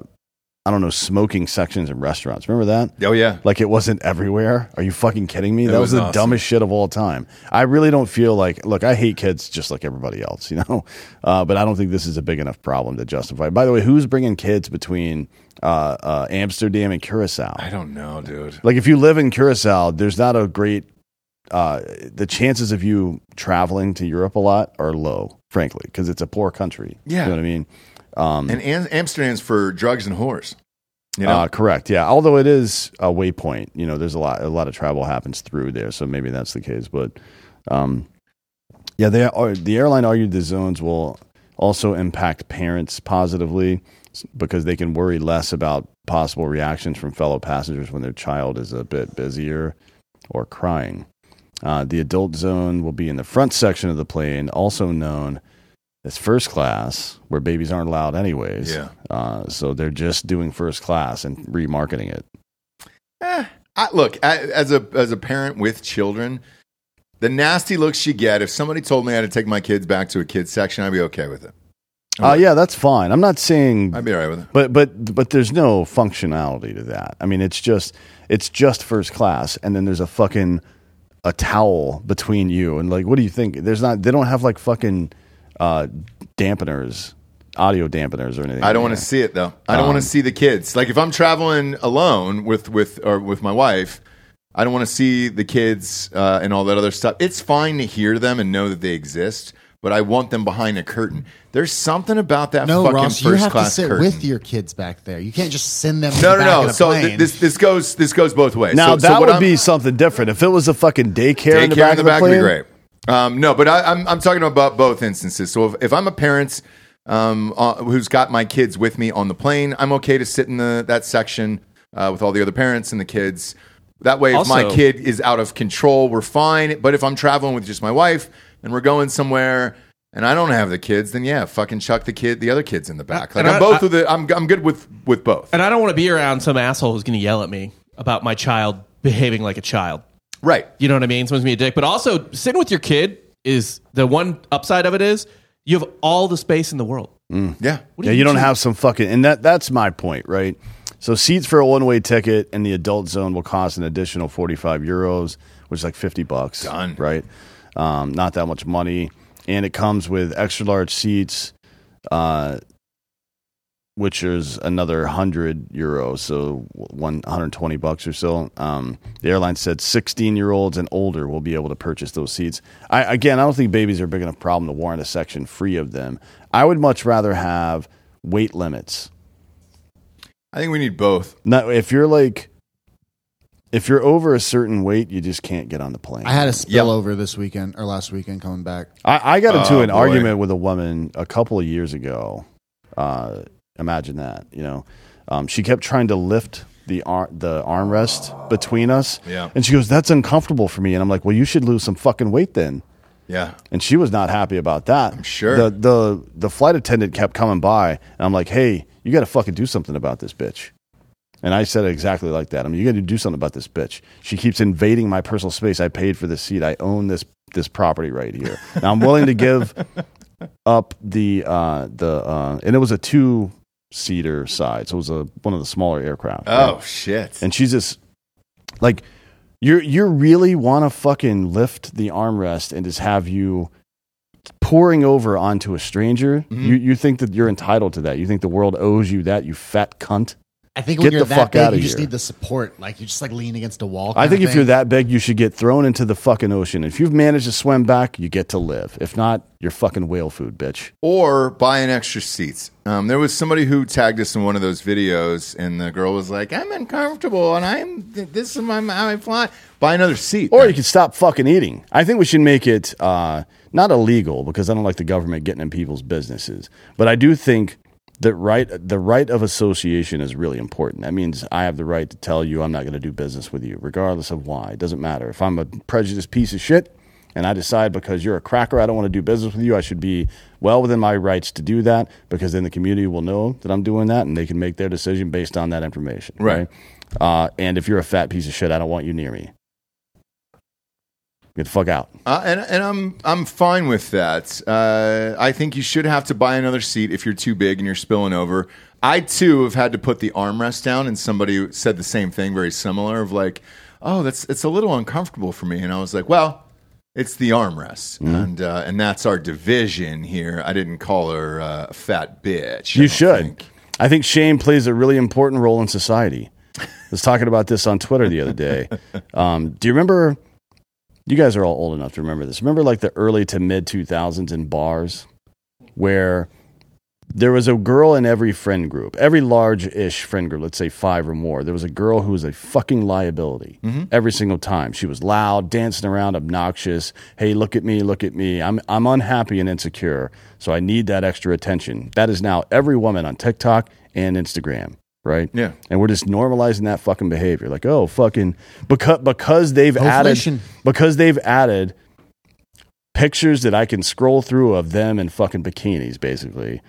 I don't know, smoking sections in restaurants. Remember that? oh, yeah. Like it wasn't everywhere. Are you fucking kidding me? That That, was was, the awesome. dumbest shit of all time. I really don't feel like. Look, I hate kids just like everybody else, you <laughs> know. Uh, but I don't think this is a big enough problem to justify. By the way, who's bringing kids between uh, uh, Amsterdam and Curacao? I don't know, dude. Like if you live in Curacao, there's not a great. Uh, the chances of you traveling to Europe a lot are low, frankly, because it's a poor country. Yeah. you know what I mean. Um, And Am- Amsterdam's for drugs and whores. You know? uh, correct. Yeah. Although it is a waypoint, you know, there's a lot, a lot of travel happens through there. So maybe that's the case. But, um, yeah, they are, the airline argued the zones will also impact parents positively because they can worry less about possible reactions from fellow passengers when their child is a bit busier or crying. Uh, the adult zone will be in the front section of the plane, also known as first class, where babies aren't allowed anyways. Yeah. Uh, so they're just doing first class and remarketing it. Eh, I, look, I, as a as a parent with children, the nasty looks you get. If somebody told me I had to take my kids back to a kids section, I'd be okay with it. Uh, yeah, that's fine. I'm not saying I'd be all right with it. But but but there's no functionality to that. I mean, it's just it's just first class, and then there's a fucking a towel between you and like, what do you think? There's not. They don't have like fucking uh, dampeners, audio dampeners or anything. I don't want to see it though. I don't want to see the kids. Like if I'm traveling alone with with or with my wife, I don't want to see the kids uh, and all that other stuff. It's fine to hear them and know that they exist, but I want them behind a curtain. There's something about that No, fucking Ross, you first have to class sit curtain. with your kids back there. You can't just send them. no, the no, back no. Of So plane. th- this this goes this goes both ways. Now so, so that what would I'm- be something different. If it was a fucking daycare, in the Daycare back in the of back the would be plane, great. Um, no, but I, I'm I'm talking about both instances. So if, if I'm a parent um, uh, who's got my kids with me on the plane, I'm okay to sit in the that section uh, with all the other parents and the kids. That way, if my kid is out of control, we're fine. But if I'm traveling with just my wife and we're going somewhere. And I don't have the kids, then yeah, fucking chuck the kid, the other kids in the back. Like And I'm I- both I- of the, I'm, I'm good with with both. And I don't want to be around some asshole who's going to yell at me about my child behaving like a child. Right. You know what I mean? Someone's gonna be a dick. But also, sitting with your kid is the one upside of it is you have all the space in the world. Mm. Yeah. Do yeah, you don't do? have some fucking, and that that's my point, right? So seats for a one way ticket in the adult zone will cost an additional forty five euros, which is like fifty bucks. Done. right? Um, not that much money, and it comes with extra large seats, uh, which is another hundred euros, so one hundred twenty bucks or so. Um, the airline said sixteen year olds and older will be able to purchase those seats. I again, I don't think babies are a big enough problem to warrant a section free of them. I would much rather have weight limits. I think we need both. Not if you're like. If you're over a certain weight, you just can't get on the plane. I had a spillover this weekend or last weekend coming back. I, I got into Oh, an boy. argument with a woman a couple of years ago. Uh, imagine that, you know. Um, she kept trying to lift the ar- the armrest between us. Yeah. And she goes, "That's uncomfortable for me." And I'm like, "Well, you should lose some fucking weight then." Yeah. And she was not happy about that. I'm sure. The the the flight attendant kept coming by, and I'm like, "Hey, you got to fucking do something about this bitch." And I said it exactly like that. I mean, you got to do something about this bitch. She keeps invading my personal space. I paid for this seat. I own this this property right here. Now I'm willing to give <laughs> up the uh, the uh, and it was a two seater side, so it was a one of the smaller aircraft. Oh right? shit. and she's just like, you you really want to fucking lift the armrest and just have you pouring over onto a stranger? Mm-hmm. You you think that you're entitled to that? You think the world owes you that? You fat cunt. I think Get when you're the that fuck big, outta you just here. need the support. Like you just like lean against a wall. I kinda think if thing. you're that big, you should get thrown into the fucking ocean. If you've managed to swim back, you get to live. If not, you're fucking whale food, bitch. or buy an extra seats. Um, there was somebody who tagged us in one of those videos, and the girl was like, "I'm uncomfortable, and I'm this is my how I fly." Buy another seat, Or you can stop fucking eating. I think we should make it uh, not illegal because I don't like the government getting in people's businesses. But I do think that right the right of association is really important. That means I have the right to tell you I'm not going to do business with you, regardless of why. It doesn't matter. If I'm a prejudiced piece of shit and I decide because you're a cracker I don't want to do business with you, I should be well within my rights to do that because then the community will know that I'm doing that and they can make their decision based on that information. Right. Uh, and if you're a fat piece of shit, I don't want you near me. Get the fuck out. Uh, and and I'm I'm fine with that. Uh, I think you should have to buy another seat if you're too big and you're spilling over. I too have had to put the armrest down, and somebody said the same thing, very similar, of like, "Oh, that's it's a little uncomfortable for me," and I was like, "Well." It's the armrest, Mm-hmm. and uh, and that's our division here. I didn't call her uh, a fat bitch. You don't should. think. I think shame plays a really important role in society. I was talking about this on Twitter the other day. <laughs> Um, do you remember? You guys are all old enough to remember this. Remember, like the early to mid 2000s in bars where there was a girl in every friend group, every large ish friend group, let's say five or more. There was a girl who was a fucking liability mm-hmm. every single time. She was loud, dancing around, obnoxious. Hey, look at me, look at me. I'm, I'm unhappy and insecure, so I need that extra attention. That is now every woman on TikTok and Instagram. Right. Yeah. And we're just normalizing that fucking behavior. Like, oh, fucking because because they've Inflation. added because they've added pictures that I can scroll through of them in fucking bikinis, basically,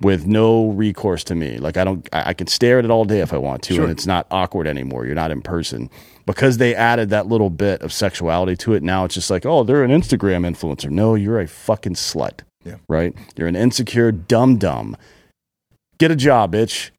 with no recourse to me. Like I don't, I, I can stare at it all day if I want to, and it's not awkward anymore. You're not in person. because they added that little bit of sexuality to it. Now it's just like, oh, they're an Instagram influencer. No, you're a fucking slut. Yeah. Right? You're an insecure dumb dumb. Get a job, bitch.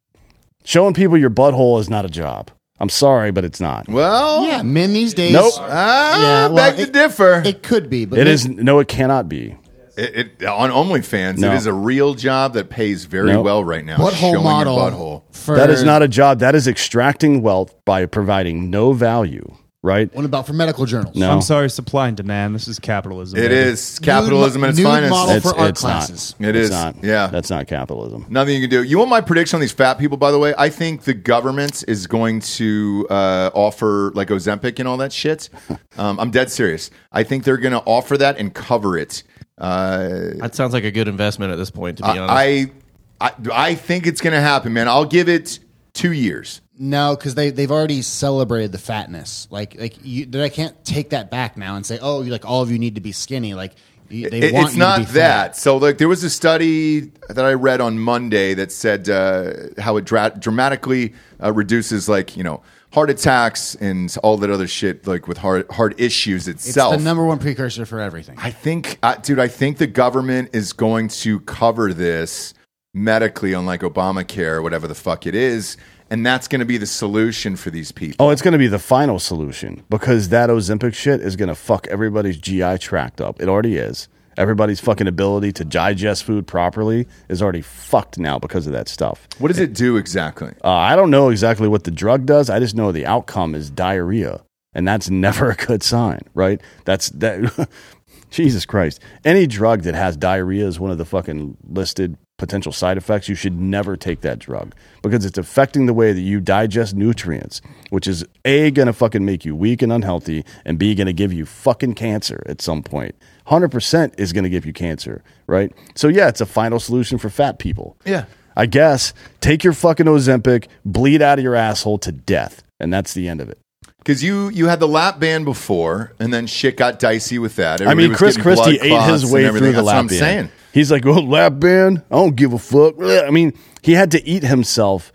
Showing people your butthole is not a job. I'm sorry, but it's not. Well, Yeah, men these days. Nope. ah, Yeah, well, beg to it- differ. It could be, but It men- is no, it cannot be. It, it, on OnlyFans, No. it is a real job that pays very Nope. well right now. butthole showing model. Your butthole. For, That is not a job. That is extracting wealth by providing no value, right? What about for medical journals? No. I'm sorry, supply and demand. This is capitalism. It baby. is capitalism Nude- at its nude finest. model It's, for art it's classes. not. It It's is. not. Yeah. That's not capitalism. Nothing you can do. You want my prediction on these fat people, by the way? I think the government is going to uh, offer like Ozempic and all that shit. <laughs> Um, I'm dead serious. I think they're going to offer that and cover it. Uh, That sounds like a good investment at this point. To be honest, I, I, I think it's going to happen, man. I'll give it two years. No, because they they've already celebrated the fatness. Like like you, that I can't take that back now and say, oh, like all of you need to be skinny. Like you, they It- want it's you not to be that. Fat. So, like, there was a study that I read on Monday that said uh, how it dra- dramatically uh, reduces, like, you know, heart attacks and all that other shit, like with heart heart issues It's itself. the number one precursor for everything. I think, uh, dude, I think the government is going to cover this medically on like Obamacare or whatever the fuck it is. And that's going to be the solution for these people. Oh, it's going to be the final solution because that Ozempic shit is going to fuck everybody's GI tract up. It already is. Everybody's fucking ability to digest food properly is already fucked now because of that stuff. What does it do exactly? Uh, I don't know exactly what the drug does. I just know the outcome is diarrhea, and that's never a good sign, right? That's that. <laughs> Jesus Christ! Any drug that has diarrhea is one of the fucking listed potential side effects. You should never take that drug because it's affecting the way that you digest nutrients, which is a gonna fucking make you weak and unhealthy, and b gonna give you fucking cancer at some point. Hundred percent is gonna give you cancer, right? So yeah, it's a final solution for fat people. Yeah. I guess take your fucking Ozempic, bleed out of your asshole to death, and that's the end of it. Because you you had the lap band before, and then shit got dicey with that. I mean, Chris Christie ate his way through the That's lap I'm band. saying. He's like, "Oh, lap band, I don't give a fuck." I mean, he had to eat himself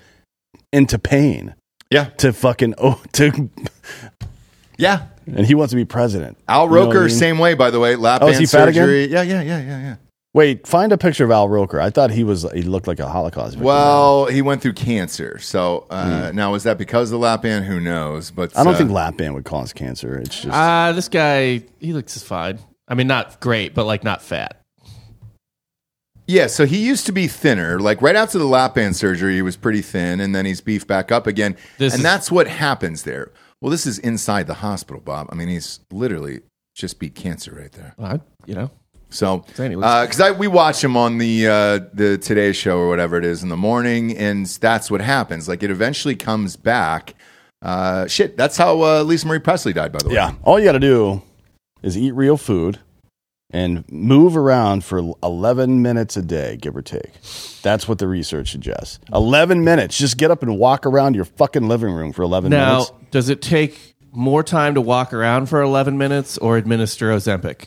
into pain Yeah, to fucking oh <laughs> to, yeah. and he wants to be president. Al You know Roker, I mean? same way, by the way. Lap Oh, is band he fat again? surgery. Yeah, yeah, yeah, yeah, yeah. Wait, find a picture of Al Roker. I thought he was he looked like a Holocaust victim. Well, he went through cancer. So uh, now, is that because of the lap band? Who knows? But. I don't uh, think lap band would cause cancer. It's just uh, this guy he looks fine. I mean, not great, but like not fat. Yeah, so he used to be thinner. Like right after the lap band surgery, he was pretty thin, and then he's beefed back up again. This and is- that's what happens there. Well, this is inside the hospital, Bob. I mean, he's literally just beat cancer right there. Well, I, you know, So, So because I we watch him on the uh, the Today Show or whatever it is in the morning, and that's what happens. Like it eventually comes back. Uh, shit, that's how uh, Lisa Marie Presley died. By the way, Yeah. All you got to do is eat real food and move around for 11 minutes a day, give or take. That's what the research suggests. 11 minutes. Just get up and walk around your fucking living room for 11 now minutes. does it take more time to walk around for 11 minutes or administer Ozempic?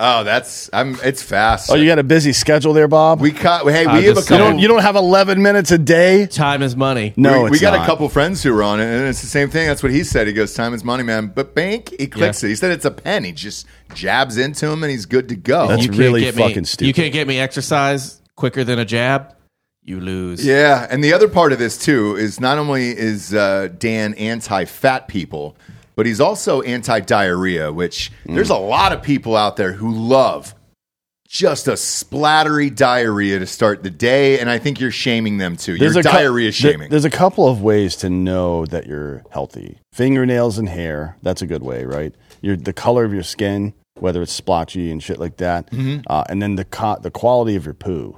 Oh, that's I'm. It's fast. Oh, you got a busy schedule there, Bob? we cut. Hey, I we have a just you, don't, you don't have 11 minutes a day? Time is money. No, we, it's we got not. a couple friends who were on it, and it's the same thing. That's what he said. He goes, "Time is money, man." But bank, he clicks Yeah. it. He said it's a pen. He just jabs into him, and he's good to go. That's You can't really get me- fucking stupid. You can't get me exercise quicker than a jab. You lose. Yeah, and the other part of this too is not only is uh, Dan anti-fat people, but he's also anti-diarrhea. Which Mm. there's a lot of people out there who love just a splattery diarrhea to start the day, and I think you're shaming them too. You're cou- diarrhea shaming. there's a couple of ways to know that you're healthy. Fingernails and hair, that's a good way, right? Your the color of your skin, whether it's splotchy and shit like that, Mm-hmm. uh, and then the co- the quality of your poo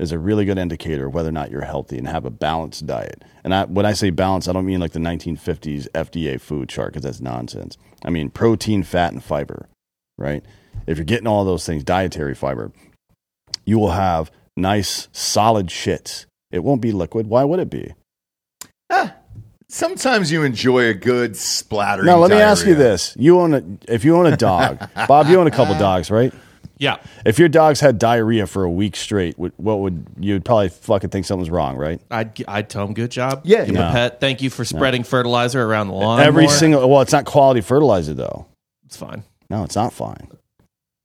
is a really good indicator of whether or not you're healthy and have a balanced diet. And I, when I say balanced, I don't mean like the 1950s FDA food chart because that's nonsense. I mean protein, fat, and fiber, right? If you're getting all those things, dietary fiber, you will have nice, solid shits. It won't be liquid. Why would it be? Ah, Sometimes you enjoy a good splattering. Now, let me ask you this: You own a, if you own a dog, Bob, you own a couple <laughs> dogs, right? Yeah. If your dogs had diarrhea for a week straight, what what would you'd probably fucking think something's wrong, right? I'd, I'd tell him good job. Yeah. Give him No. a pet. Thank you for spreading fertilizer around the lawn. Every more. single well, it's not quality fertilizer though. It's fine. No, it's not fine.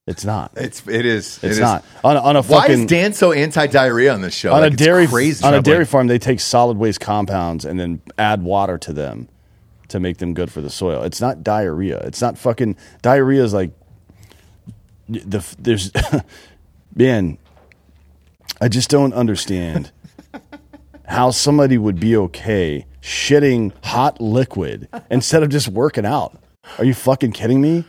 It's not. It's it is. it It's is. not on a, on a Why fucking is Dan so anti diarrhea on this show? on Like, a dairy crazy. on a dairy farm. They take solid waste compounds and then add water to them to make them good for the soil. It's not diarrhea. It's not fucking diarrhea. Is like the there's <laughs> man. I just don't understand <laughs> how somebody would be okay shitting hot liquid instead of just working out. Are you fucking kidding me?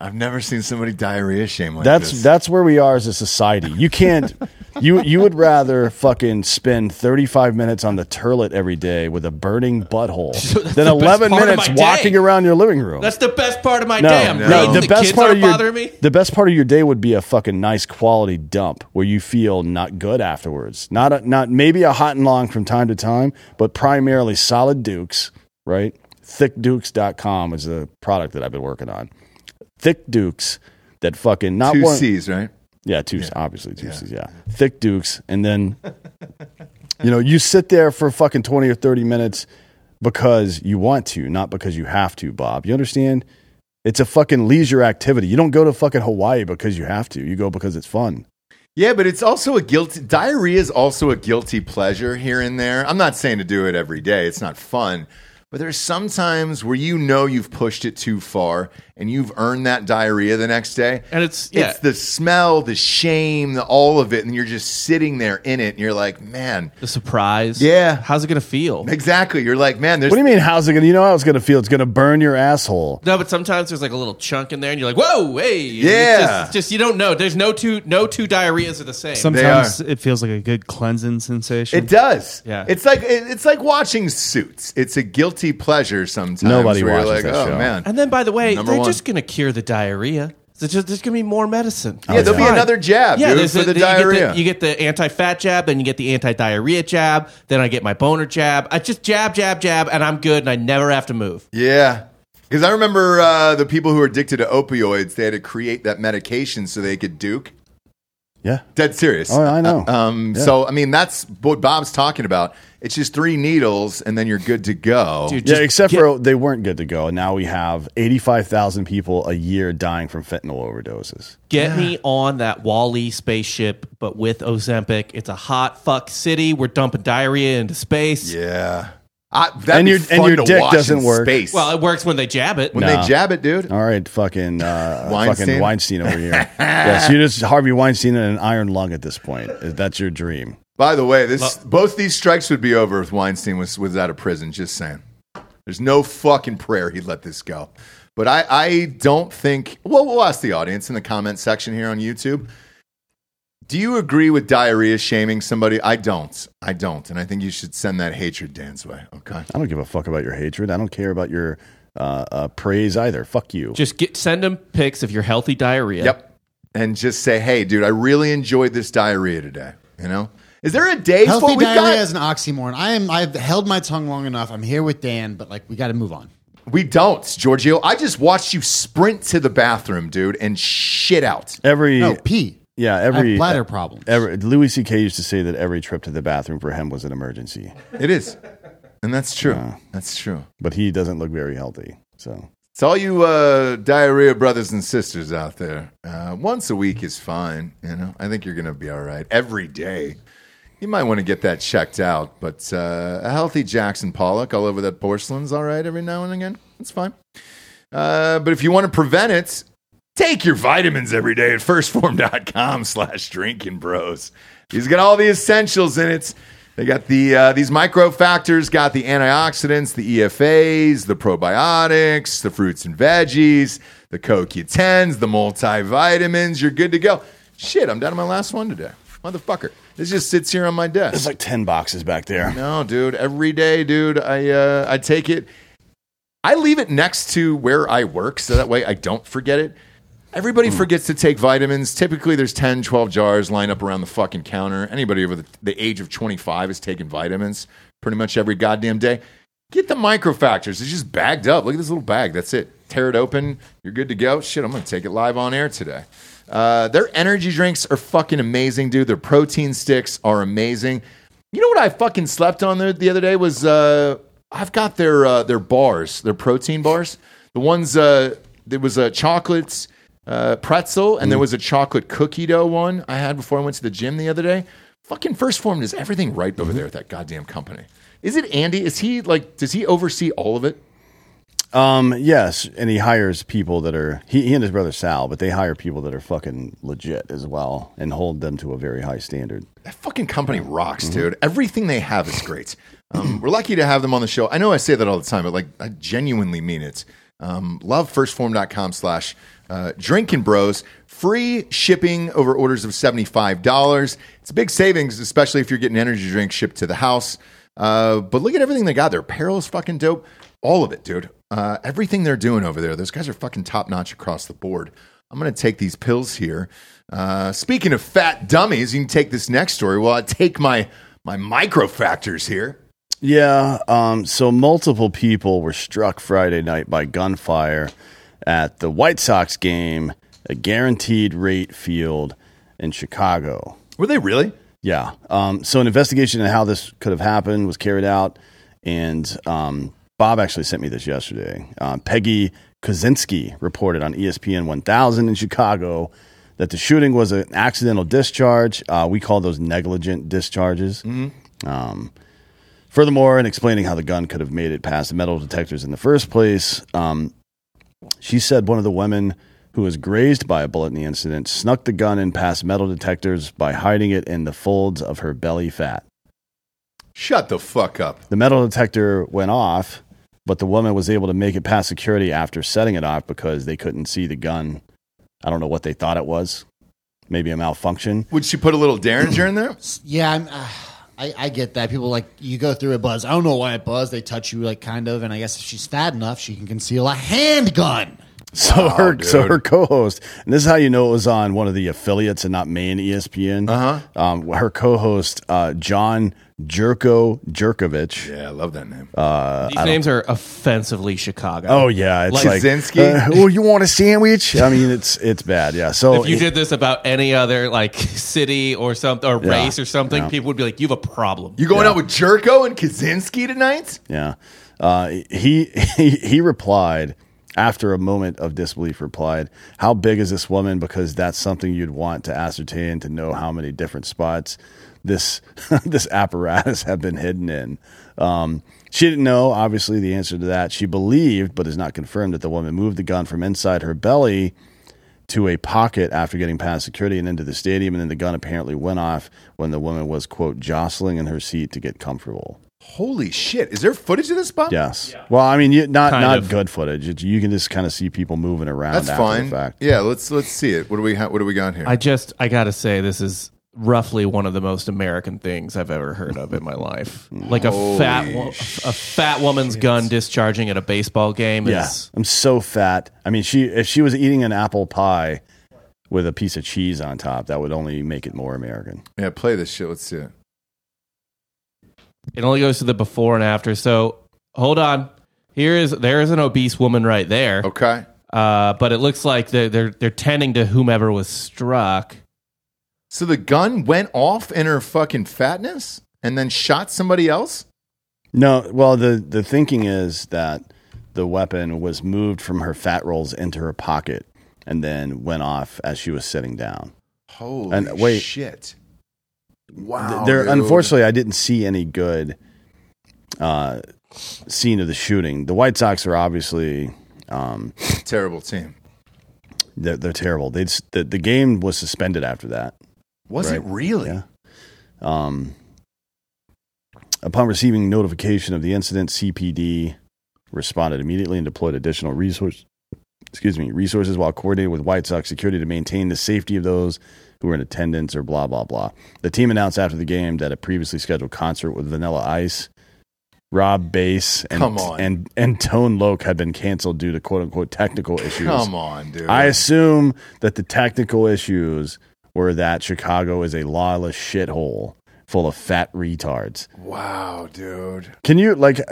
I've never seen somebody diarrhea shame like That's this. that's where we are as a society. You can't <laughs> you you would rather fucking spend 35 minutes on the toilet every day with a burning butthole <laughs> than 11 part of minutes walking around your living room. That's the best part of my no, day. I'm no, great. the, The, best kids part of your me. the best part of your day would be a fucking nice quality dump where you feel not good afterwards. Not a, not maybe a hot and long from time to time, but primarily solid dukes, right? Thickdukes.com is the product that I've been working on. Thick dukes that fucking not two one, C's, right? yeah, two obviously two C's, yeah. Thick dukes, and then you know you sit there for fucking twenty or thirty minutes because you want to, not because you have to. Bob, you understand? It's a fucking leisure activity. You don't go to fucking Hawaii because you have to. You go because it's fun. Yeah, but it's also a guilty diarrhea is also a guilty pleasure here and there. I'm not saying to do it every day. It's not fun. But there's some times where you know you've pushed it too far and you've earned that diarrhea the next day. And it's- yeah. it's the smell, the shame, the, all of it, and you're just sitting there in it, and you're like, man, The surprise. Yeah. How's it going to feel? exactly. You're like, man, there's What do you mean? How's it gonna? You know how it's gonna feel? It's gonna burn your asshole. No, but sometimes there's like a little chunk in there, and you're like, "Whoa, hey!" Yeah. just, it's just you don't know. There's no two, no two diarrheas are the same. Sometimes it feels like a good cleansing sensation. It does. Yeah. It's like it's like watching Suits. It's a guilty pleasure sometimes. Nobody watches like, that oh show. man. and then, by the way, Number they're one. Just going to cure the diarrhea. There's, just, there's going to be more medicine. Yeah, there'll be another jab, dude, there's for a- the you get diarrhea. You get the, anti-fat jab, then you get the anti-diarrhea jab, then I get my boner jab. I just jab, jab, jab, and I'm good, and I never have to move. Yeah. Because I remember uh, the people who were addicted to opioids, they had to create that medication so they could duke. Yeah. Dead serious. Oh, I know. Uh, um, So, I mean, that's what Bob's talking about. It's just three needles and then you're good to go. Dude, Yeah, except get- for they weren't good to go. And now we have 85,000 people a year dying from fentanyl overdoses. Get me on that WALL-E spaceship, but with Ozempic. It's a hot fuck city. We're dumping diarrhea into space. Yeah. I, that'd And be your- and your to dick watch doesn't work. Space. Well, it works when they jab it. when Nah. they jab it, dude. All right, fucking uh, <laughs> Weinstein? fucking Weinstein over here. <laughs> yes, you're just Harvey Weinstein and an iron lung at this point. That's your dream. By the way, this both these strikes would be over if Weinstein was, was out of prison. Just saying. There's no fucking prayer he'd let this go. But I, I don't think. Well, we'll ask the audience in the comment section here on YouTube. Do you agree with diarrhea shaming somebody? I don't. I don't. And I think you should send that hatred Dan's way. Okay. I don't give a fuck about your hatred. I don't care about your uh, uh, praise either. Fuck you. Just get send them pics of your healthy diarrhea. Yep. And just say, hey, dude, I really enjoyed this diarrhea today. You know? Is there a day Healthy for we diarrhea got? is an oxymoron. I am. I've held my tongue long enough. I'm here with Dan, but like we got to move on. We don't, Giorgio. I just watched you sprint to the bathroom, dude, and shit out. every No pee. Yeah I every have bladder problems. Every, Louis C.K. used to say that every trip to the bathroom for him was an emergency, It is. And that's true. That's true. but he doesn't look very healthy. So It's all you uh, diarrhea brothers and sisters out there. Uh, once a week is fine. You know, I think you're going to be all right. Every day, you might want to get that checked out. But uh, a healthy Jackson Pollock all over that porcelain's all right every now and again. It's fine. Uh, but if you want to prevent it, take your vitamins every day at 1stphorm.com <laughs> slash drinking bros. He's got all the essentials in it. They got the uh, these microfactors, got the antioxidants, the EFAs, the probiotics, the fruits and veggies, the CoQ10s, the multivitamins. You're good to go. Shit, I'm down to my last one today. Motherfucker. This just sits here on my desk. there's like ten boxes back there. No, dude. Every day, dude, I uh, I take it. I leave it next to where I work so that way I don't forget it. Everybody forgets to take vitamins. Typically, there's 10, 12 jars lined up around the fucking counter. Anybody over the, the age of 25 is taking vitamins pretty much every goddamn day. Get the microfactors. It's just bagged up. Look at this little bag. That's it. tear it open. You're good to go. Shit, I'm going to take it live on air today. Uh, their energy drinks are fucking amazing, dude. Their protein sticks are amazing. You know what I fucking slept on there the other day was uh, I've got their uh, their bars, their protein bars. The ones uh, there was a chocolates uh, pretzel and there was a chocolate cookie dough one I had before I went to the gym the other day. Fucking 1st Phorm does everything right over there at that goddamn company. Is it Andy? Is he like? Does he oversee all of it? Um, yes, and he hires people that are he, he and his brother Sal, but they hire people that are fucking legit as well and hold them to a very high standard. That fucking company rocks, dude. Everything they have is great. Um, we're lucky to have them on the show. I know I say that all the time, but like I genuinely mean it. Um, love lovefirstform.com slash uh, drinking bros. Free shipping over orders of $75. It's a big savings, especially if you're getting energy drinks shipped to the house. Uh, but look at everything they got. Their apparel is fucking dope. All of it, dude. Uh, everything they're doing over there, those guys are fucking top notch across the board. I'm going to take these pills here. Uh, speaking of fat dummies, you can take this next story. Well, I take my my microfactors here. Yeah. Um, so multiple people were struck Friday night by gunfire at the White Sox game, a guaranteed rate field in Chicago. Were they really? Yeah. Um, so an investigation into how this could have happened was carried out, and um, Bob actually sent me this yesterday. Um, Peggy Kusinski reported on ESPN 1000 in Chicago that the shooting was an accidental discharge. Uh, we call those negligent discharges. Um, furthermore, in explaining how the gun could have made it past the metal detectors in the first place, um, she said one of the women who was grazed by a bullet in the incident snuck the gun in past metal detectors by hiding it in the folds of her belly fat. Shut the fuck up. The metal detector went off, but the woman was able to make it past security after setting it off because they couldn't see the gun. I don't know what they thought it was. Maybe a malfunction. Would she put a little Derringer in there? Yeah, I'm, uh, I, I get that. People like you go through a buzz. I don't know why it buzzed. They touch you like kind of, and I guess if she's fat enough, she can conceal a handgun. So Wow, her so her co-host, and this is how you know it was on one of the affiliates and not main ESPN. Uh-huh. Um, her co-host uh, John Jerko Jurkovic. Yeah, I love that name. These names are offensively Chicago. Oh yeah, it's Like like, Kaczynski? uh, oh, you want a sandwich? I mean, it's it's bad. Yeah. So if you did this about any other like city or something or Yeah. race or something, Yeah. people would be like, "You have a problem." you going Yeah. out with Jerko and Kaczynski tonight? Yeah. Uh, he, <laughs> he he replied after a moment of disbelief. Replied, "How big is this woman? Because that's something you'd want to ascertain to know how many different spots this <laughs> this apparatus have been hidden in." Um, she didn't know, obviously, the answer to that. She believed, but is not confirmed, that the woman moved the gun from inside her belly to a pocket after getting past security and into the stadium, and then the gun apparently went off when the woman was quote jostling in her seat to get comfortable. Holy shit! Is there footage of this, Bob? Yes. Well, I mean, you, not Kind not of. good footage. It, you can just kind of see people moving around. that's after fine. The fact. Yeah, let's let's see it. What do we ha- what do we got here? I just, I gotta say, this is roughly one of the most American things I've ever heard of in my life. Like a fat, wo- a fat woman's gun discharging at a baseball game Yeah, is. I'm so fat. I mean, she if she was eating an apple pie with a piece of cheese on top, that would only make it more American. yeah, play this shit. Let's see it. It only goes to the before and after. So hold on. Here is there is an obese woman right there. Okay. Uh, but it looks like they're they're they're tending to whomever was struck. So the gun went off in her fucking fatness and then shot somebody else? No, well, the the thinking is that the weapon was moved from her fat rolls into her pocket and then went off as she was sitting down. Holy And wait. shit. Wow. there, dude. unfortunately, I didn't see any good uh, scene of the shooting. The White Sox are obviously um, terrible team. they're, they're terrible. They the, the game was suspended after that. Was it really? Yeah. Um, upon receiving notification of the incident, CPD responded immediately and deployed additional resources. Excuse me, resources while coordinating with White Sox security to maintain the safety of those who were in attendance or blah blah blah. The team announced after the game that a previously scheduled concert with Vanilla Ice, Rob Base, and Come on. and and Tone Loc had been canceled due to quote unquote technical issues. Come on, dude. I assume that the technical issues were that Chicago is a lawless shithole full of fat retards. wow, dude. Can you like <laughs>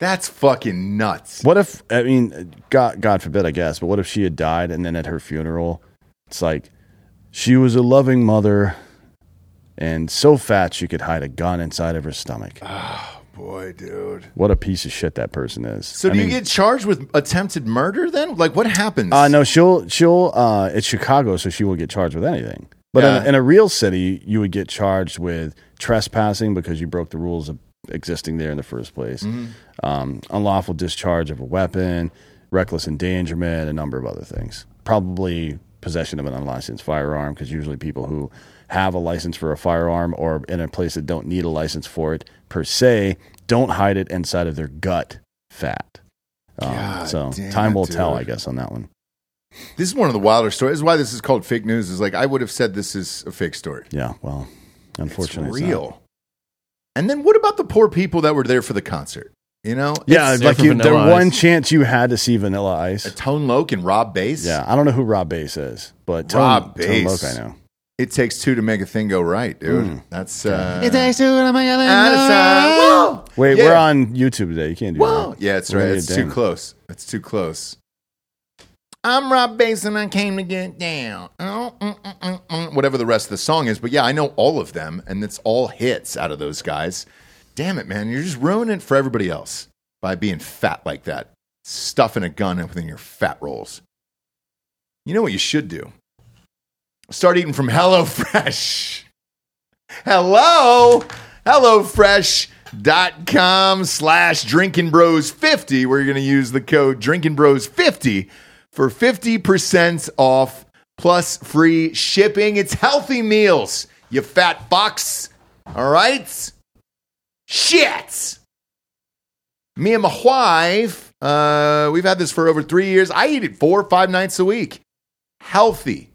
That's fucking nuts. What if I mean, God, God forbid, I guess, but what if she had died and then at her funeral, it's like she was a loving mother and so fat she could hide a gun inside of her stomach. <sighs> Oh, boy, dude. What a piece of shit that person is. So I do mean, you get charged with attempted murder then? Like what happens? Uh, no, she'll she'll. Uh, it's Chicago, so she will get charged with anything. But in, a, in a real city, you would get charged with trespassing because you broke the rules of existing there in the first place, Mm-hmm. um, unlawful discharge of a weapon, reckless endangerment, a number of other things. Probably possession of an unlicensed firearm because usually people who have a license for a firearm or in a place that don't need a license for it per se don't hide it inside of their gut fat. Um, so damn time will tell. I guess, on that one. This is one of the wilder stories. This is why this is called fake news. Is like I would have said this is a fake story. Yeah, well, unfortunately, it's it's real. And then what about the poor people that were there for the concert? You know, Yeah, It's like you, the Vanilla one chance you had to see Vanilla Ice. A Tone Loc and Rob Base. Yeah, I don't know who Rob Base is, but Tone, Rob Tone Base. Loc I know. it takes two to make a thing go right, dude. Mm. That's uh, It takes two to make a thing out of go time. right. Wait, Yeah. we're on YouTube today. You can't do Whoa! that. Yeah, that's We're right. It's too dinged. close. It's too close. I'm Rob Base and I came to get down. Oh, mm, mm, mm. Whatever the rest of the song is, but yeah, I know all of them, and it's all hits out of those guys. Damn it, man! You're just ruining it for everybody else by being fat like that, stuffing a gun up within your fat rolls. You know what you should do? Start eating from <laughs> HelloFresh. Hello, HelloFresh.com slash Drinking Bros 50, where you're going to use the code Drinking Bros 50 for 50% off plus free shipping. It's healthy meals, you fat box. All right? Shit. Me and my wife, uh, we've had this for over three years. I eat it four or five nights a week. Healthy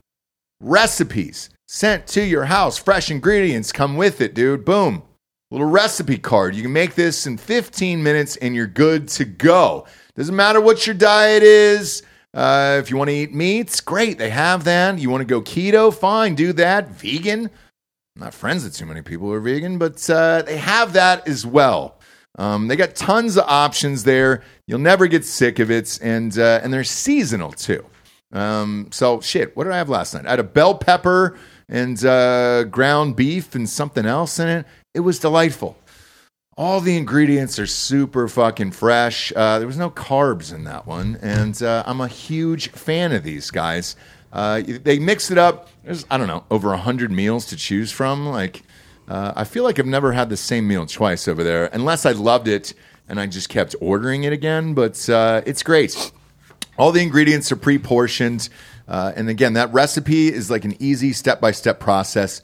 recipes sent to your house. Fresh ingredients come with it, dude. Boom. Little recipe card. You can make this in 15 minutes and you're good to go. Doesn't matter what your diet is. Uh, if you want to eat meats, great. They have that. You want to go keto? Fine, do that. Vegan? Not friends with too many people who are vegan, but uh, they have that as well. Um, they got tons of options there. You'll never get sick of it, and uh, and they're seasonal too. Um, so shit, what did I have last night? I had a bell pepper and uh, ground beef and something else in it. It was delightful. All the ingredients are super fucking fresh. Uh, there was no carbs in that one, and uh, I'm a huge fan of these guys. Uh, they mix it up. There's I don't know over hundred meals to choose from. Like uh, I feel like I've never had the same meal twice over there, unless I loved it and I just kept ordering it again. But uh, it's great. All the ingredients are pre portioned. Uh, and again, that recipe is like an easy step by step process.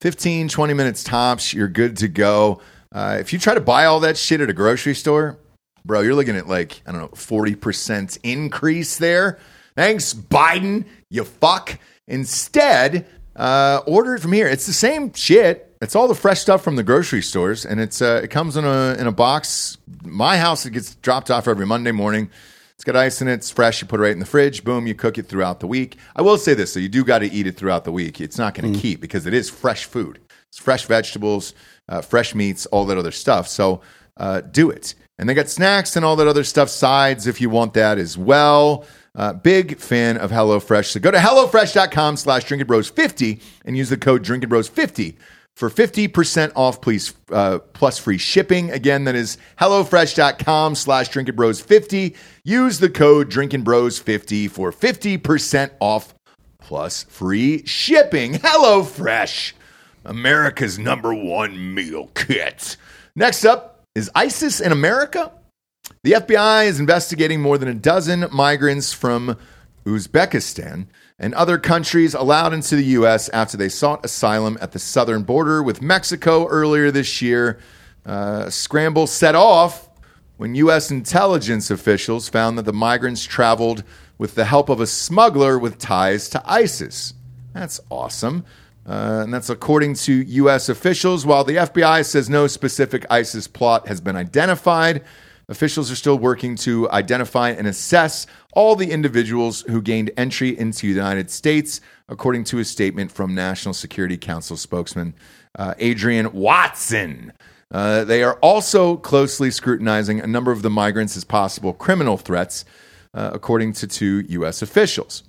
15, 20 minutes tops, you're good to go. Uh, if you try to buy all that shit at a grocery store, bro, you're looking at like, I don't know, 40% increase there. Thanks, Biden, you fuck. Instead, uh, order it from here. It's the same shit. It's all the fresh stuff from the grocery stores, and it's uh, it comes in a in a box. My house it gets dropped off every Monday morning. It's got ice in it. It's fresh. You put it right in the fridge. Boom. You cook it throughout the week. I will say this: so you do got to eat it throughout the week. It's not going to keep because it is fresh food. It's fresh vegetables, uh, fresh meats, all that other stuff. So uh, do it. And they got snacks and all that other stuff, sides if you want that as well. Uh, big fan of HelloFresh. So go to HelloFresh.com slash DrinkingBros50 and use the code DrinkingBros50 for 50% off, please, uh, plus free shipping. Again, that is HelloFresh.com slash DrinkingBros50. Use the code DrinkingBros50 for 50% off plus free shipping. HelloFresh, America's number one meal kit. Next up is ISIS in America. The FBI is investigating more than a dozen migrants from Uzbekistan and other countries allowed into the U.S. after they sought asylum at the southern border with Mexico earlier this year. Uh, a scramble set off when U.S. intelligence officials found that the migrants traveled with the help of a smuggler with ties to ISIS. That's awesome. Uh, and that's according to U.S. officials. While the FBI says no specific ISIS plot has been identified, officials are still working to identify and assess all the individuals who gained entry into the United States, according to a statement from National Security Council spokesman uh, Adrienne Watson. Uh, they are also closely scrutinizing a number of the migrants as possible criminal threats, uh, according to two U.S. officials.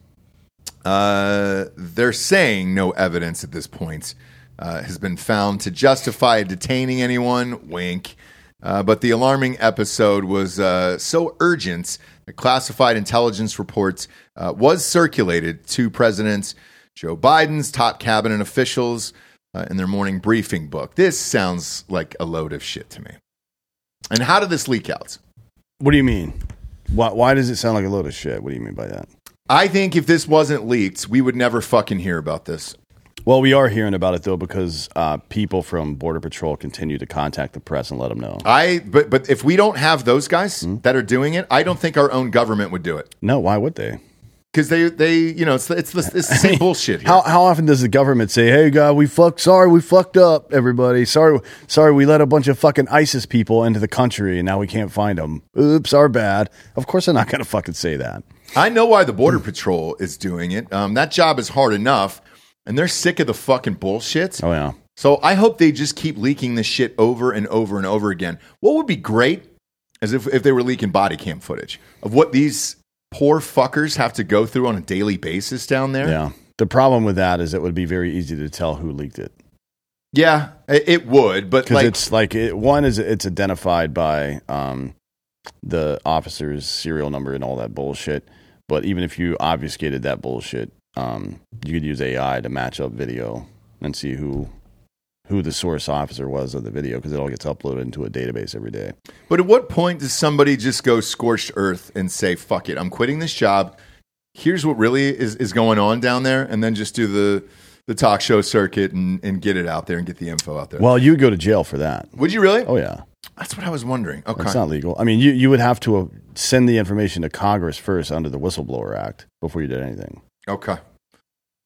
Uh, they're saying no evidence at this point uh, has been found to justify detaining anyone. Wink. Uh, but the alarming episode was uh, so urgent that classified intelligence reports uh, was circulated to President Joe Biden's top cabinet officials uh, in their morning briefing book. This sounds like a load of shit to me. And how did this leak out? What do you mean? Why, why does it sound like a load of shit? What do you mean by that? I think if this wasn't leaked, we would never fucking hear about this. Well, we are hearing about it though because uh, people from Border Patrol continue to contact the press and let them know. I but but if we don't have those guys that are doing it, I don't think our own government would do it No, why would they? because they they you know it's the, it's the, it's the same <laughs> bullshit here. How how often does the government say, "Hey, God, we fucked. Sorry, we fucked up. Everybody, sorry, sorry, we let a bunch of fucking ISIS people into the country, and now we can't find them. Oops, our bad." Of course, they're not going to fucking say that. I know why the border patrol is doing it. Um, that job is hard enough, and they're sick of the fucking bullshit. Oh yeah, So I hope they just keep leaking this shit over and over and over again. What would be great is if, if they were leaking body cam footage of what these poor fuckers have to go through on a daily basis down there. yeah. The problem with that is it would be very easy to tell who leaked it Yeah, it, would, but because like, it's like it, one is it's identified by um, the officer's serial number and all that bullshit. But even if you obfuscated that bullshit, um, you could use AI to match up video and see who who the source officer was of the video because it all gets uploaded into a database every day. but at what point does somebody just go scorched earth and say, "Fuck it, I'm quitting this job. Here's what really is, is going on down there," and then just do the the talk show circuit and, and get it out there and get the info out there. Well, you would go to jail for that. would you really? Oh yeah, That's what I was wondering. Okay, it's not legal. I mean, you you would have to uh, send the information to Congress first under the Whistleblower Act before you did anything. Okay.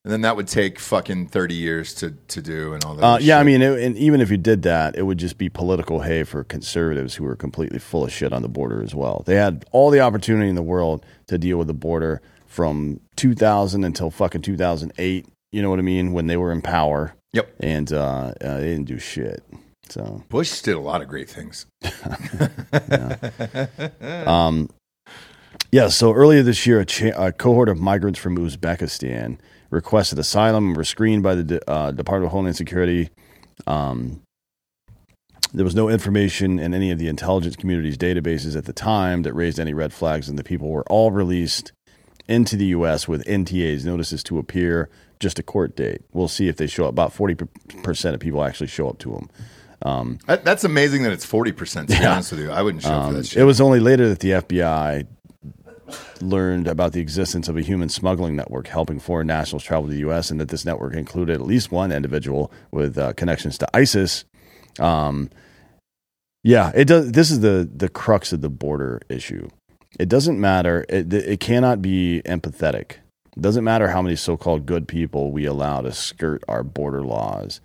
And then that would take fucking thirty years to, to do and all that. Uh, yeah, I mean, it, and even if you did that, it would just be political hay for conservatives who were completely full of shit on the border as well. They had all the opportunity in the world to deal with the border from 2000 until fucking 2008. You know what I mean? When they were in power, Yep. and uh, uh, they didn't do shit. So, Bush did a lot of great things. <laughs> <laughs> um, yeah. So earlier this year, a, cha- a cohort of migrants from Uzbekistan requested asylum and were screened by the De- uh, Department of Homeland Security. Um, there was no information in any of the intelligence community's databases at the time that raised any red flags, and the people were all released into the U.S. with NTAs, notices to appear, just a court date. We'll see if they show up. About 40% of people actually show up to them. Um, that's amazing that it's forty percent. To be honest with you, I wouldn't show up for um, that shit. it was only later that the FBI learned about the existence of a human smuggling network helping foreign nationals travel to the U.S. and that this network included at least one individual with uh, connections to ISIS. Um, yeah, it does. This is the the crux of the border issue. It doesn't matter. It, it cannot be empathetic. It doesn't matter how many so-called good people we allow to skirt our border laws.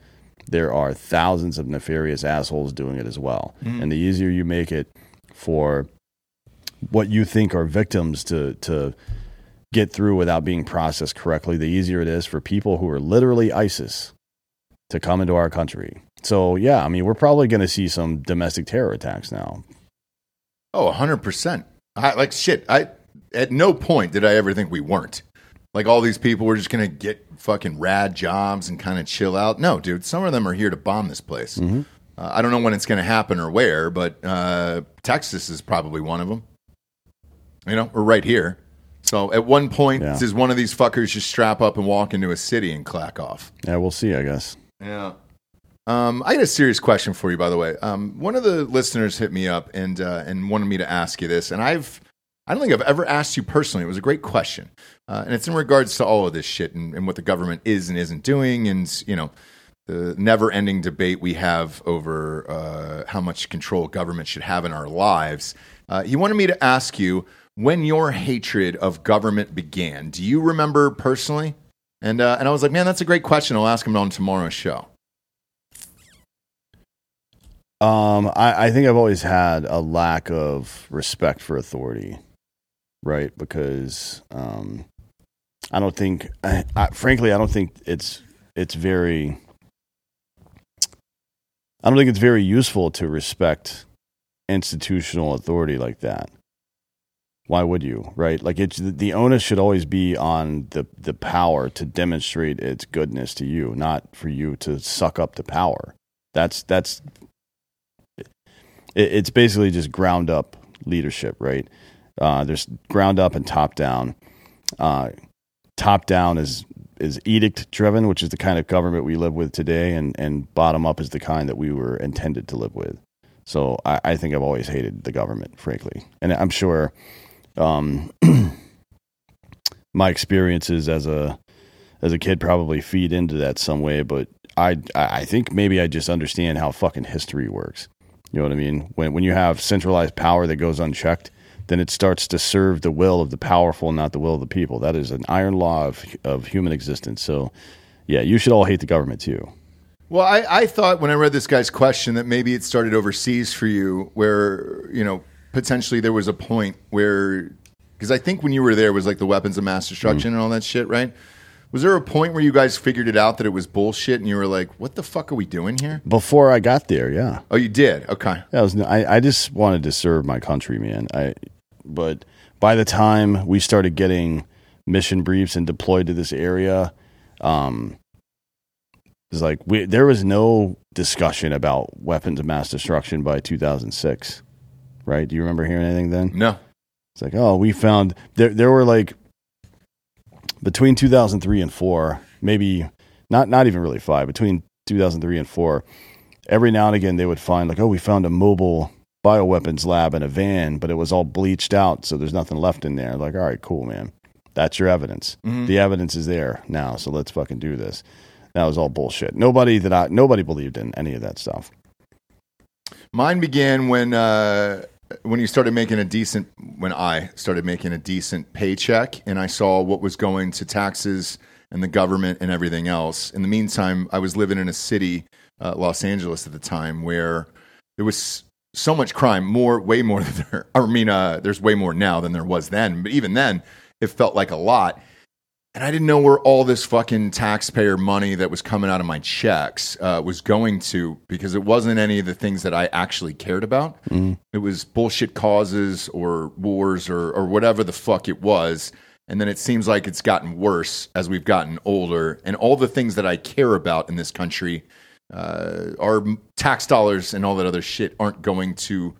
There are thousands of nefarious assholes doing it as well. And the easier you make it for what you think are victims to to get through without being processed correctly, the easier it is for people who are literally ISIS to come into our country. So yeah, I mean, we're probably going to see some domestic terror attacks now. Oh, 100%. I like shit. I at no point did I ever think we weren't. Like all these people were just gonna get fucking rad jobs and kind of chill out. No, dude. Some of them are here to bomb this place. Mm-hmm. Uh, I don't know when it's gonna happen or where, but uh, Texas is probably one of them. You know, we're right here. So at one point, Yeah. does one of these fuckers just strap up and walk into a city and clack off? Yeah, we'll see. I guess. Yeah. Um, I got a serious question for you, by the way. Um, one of the listeners hit me up and uh, and wanted me to ask you this, and I've I don't think I've ever asked you personally. It was a great question, uh, and it's in regards to all of this shit and, and what the government is and isn't doing, and you know the never-ending debate we have over uh, how much control government should have in our lives. Uh, he wanted me to ask you when your hatred of government began. Do you remember personally? And uh, and I was like, man, that's a great question. I'll ask him on tomorrow's show. Um, I, I think I've always had a lack of respect for authority, right? Because um, I don't think, I, I, frankly, I don't think it's it's very I don't think it's very useful to respect institutional authority like that. Why would you, right? Like it's the onus should always be on the the power to demonstrate its goodness to you, not for you to suck up the power. That's that's it, it's basically just ground up leadership, right? Uh, there's ground up and top down. Uh, top down is is edict driven, which is the kind of government we live with today, and and bottom up is the kind that we were intended to live with. So I, I think I've always hated the government, frankly, and I'm sure um, <clears throat> my experiences as a as a kid probably feed into that some way. But I I think maybe I just understand how fucking history works. You know what I mean? When when you have centralized power that goes unchecked, then it starts to serve the will of the powerful, not the will of the people. That is an iron law of of human existence. So, yeah, you should all hate the government too. Well, I, I thought when I read this guy's question that maybe it started overseas for you, where you know potentially there was a point where because I think when you were there it was like the weapons of mass destruction and all that shit, right? Was there a point where you guys figured it out that it was bullshit and you were like, "What the fuck are we doing here?" Before I got there, yeah. Oh, you did. Okay. That was I, I just wanted to serve my country, man. I but by the time we started getting mission briefs and deployed to this area, um it's like we there was no discussion about weapons of mass destruction by 2006. Right? Do you remember hearing anything then? No. It's like, "Oh, we found there there were like between 2003 and 4, maybe not not even really 5, between 2003 and 4, every now and again they would find like, "Oh, we found a mobile bioweapons lab in a van, but it was all bleached out, so there's nothing left in there." Like, "All right, cool, man. That's your evidence. The evidence is there now, so let's fucking do this." That was all bullshit. Nobody that I nobody believed in any of that stuff. Mine began when uh, when you started making a decent when I started making a decent paycheck and I saw what was going to taxes and the government and everything else. In the meantime, I was living in a city, uh, Los Angeles at the time, where there was so much crime, more, way more than there. <laughs> I mean, uh, there's way more now than there was then. But even then, it felt like a lot. And I didn't know where all this fucking taxpayer money that was coming out of my checks uh, was going to because it wasn't any of the things that I actually cared about. It was bullshit causes or wars or, or whatever the fuck it was. And then it seems like it's gotten worse as we've gotten older. And all the things that I care about in this country, uh, our tax dollars and all that other shit aren't going to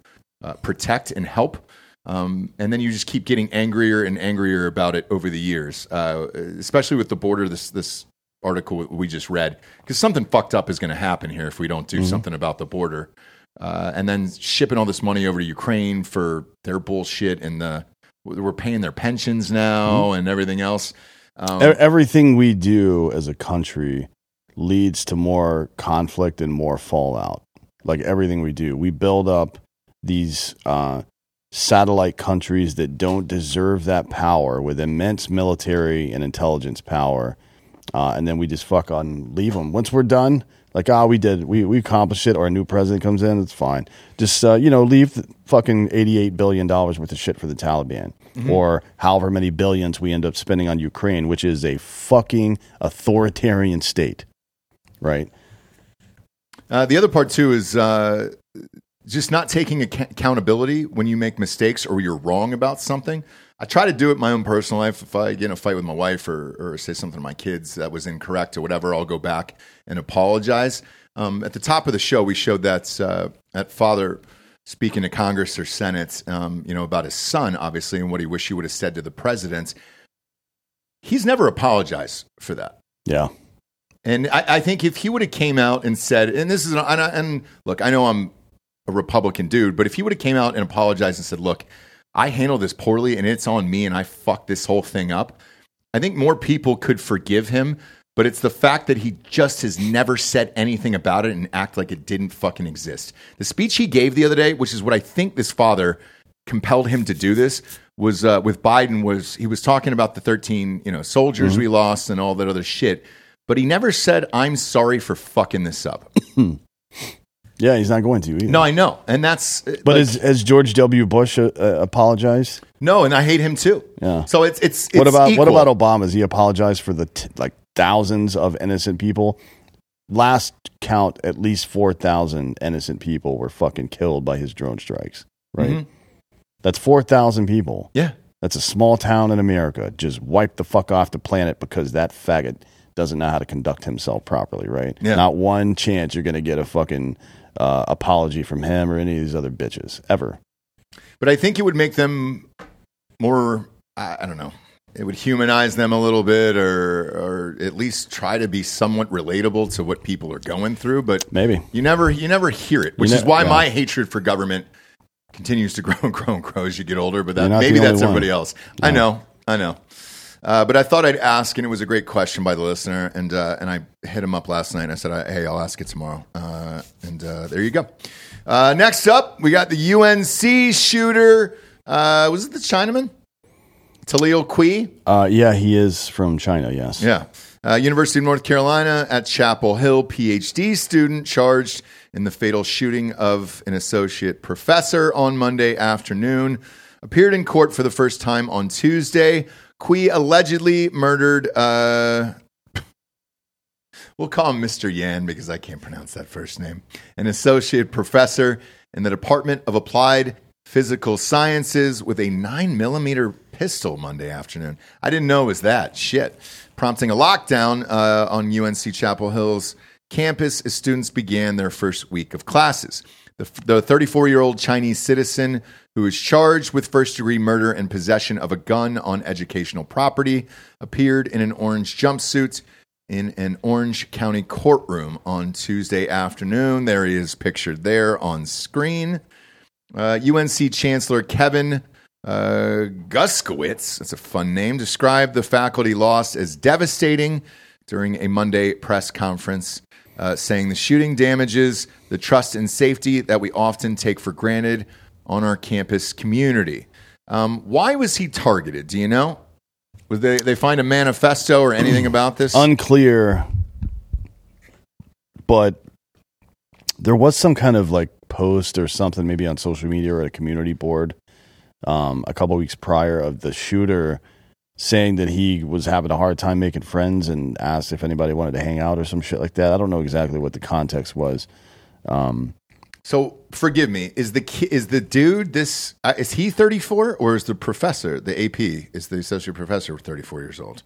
uh, protect and help. Um, and then you just keep getting angrier and angrier about it over the years, uh, especially with the border. This this article we just read, because something fucked up is going to happen here if we don't do something about the border. Uh, and then shipping all this money over to Ukraine for their bullshit, and the we're paying their pensions now and everything else. Um, Everything we do as a country leads to more conflict and more fallout. Like everything we do, we build up these uh, satellite countries that don't deserve that power with immense military and intelligence power, uh, and then we just fuck on leave them. Once we're done, like ah, we did, we we accomplished it, or a new president comes in, it's fine. Just uh, you know, leave the fucking eighty eight billion dollars worth of shit for the Taliban, or however many billions we end up spending on Ukraine, which is a fucking authoritarian state, right? Uh, the other part too is uh, just not taking ac- accountability when you make mistakes or you're wrong about something. I try to do it in my own personal life. If I get in a fight with my wife or, or say something to my kids that was incorrect or whatever, I'll go back and apologize. Um, at the top of the show, we showed that uh, that father speaking to Congress or Senate, um, you know, about his son, obviously, and what he wished he would have said to the president. He's never apologized for that. Yeah. And I, I think if he would have came out and said, and this is, an, and, I- and look, I know I'm a Republican dude, but if he would have came out and apologized and said, look, I handled this poorly and it's on me and I fucked this whole thing up, I think more people could forgive him. But it's the fact that he just has never said anything about it and act like it didn't fucking exist. The speech he gave the other day, which is what I think this father compelled him to do this, was uh, with Biden. Was he was talking about the thirteen you know soldiers we lost and all that other shit, but he never said I'm sorry for fucking this up. <laughs> Yeah, he's not going to either. No, I know, and that's but like, has, has George W. Bush uh, uh, apologized? no, and I hate him too. Yeah. So it's it's, it's what about equal. what about Obama? Has he apologized for the t- like thousands of innocent people last count, at least four thousand innocent people were fucking killed by his drone strikes. Right. Mhm. That's four thousand people. Yeah. That's a small town in America. Just wiped the fuck off the planet because that faggot doesn't know how to conduct himself properly, right? Yeah. Not one chance you're going to get a fucking uh, apology from him or any of these other bitches ever. But I think it would make them more. I, I don't know. It would humanize them a little bit, or or at least try to be somewhat relatable to what people are going through. But Maybe. you never you never hear it, which You is why yeah. my hatred for government continues to <laughs> grow and grow and grow as you get older. But that maybe that's one. everybody else. I know, I know. Uh, but I thought I'd ask, and it was a great question by the listener, and uh, and I hit him up last night. and I said, "Hey, I'll ask it tomorrow." Uh, and uh, there you go. Uh, next up, we got the UNC shooter. Uh, was it the Chinaman? Talil Kui. Uh, yeah, he is from China. Yes. Yeah. Uh, University of North Carolina at Chapel Hill, PhD student charged in the fatal shooting of an associate professor on Monday afternoon. Appeared in court for the first time on Tuesday. Kui allegedly murdered, uh, we'll call him Mr. Yan because I can't pronounce that first name, an associate professor in the Department of Applied Physical Sciences with a 9 millimeter pistol Monday afternoon. I didn't know it was that. Shit. Prompting a lockdown uh, on UNC Chapel Hill's campus as students began their first week of classes. The 34 year old Chinese citizen who is charged with first degree murder and possession of a gun on educational property appeared in an orange jumpsuit in an Orange County courtroom on Tuesday afternoon. There he is pictured there on screen. Uh, UNC Chancellor Kevin uh, Guskiewicz, that's a fun name, described the faculty loss as devastating during a Monday press conference, uh, saying the shooting damages the trust and safety that we often take for granted on our campus community. Um, why was he targeted? Do you know? Was they, they find a manifesto or anything <clears throat> about this? Unclear, but there was some kind of like post or something, maybe on social media or a community board, um, a couple weeks prior of the shooter saying that he was having a hard time making friends and asked if anybody wanted to hang out or some shit like that. I don't know exactly what the context was. Um, So forgive me. Is the ki- is the dude this? Uh, is he thirty four or is the professor the AP is the associate professor thirty four years old?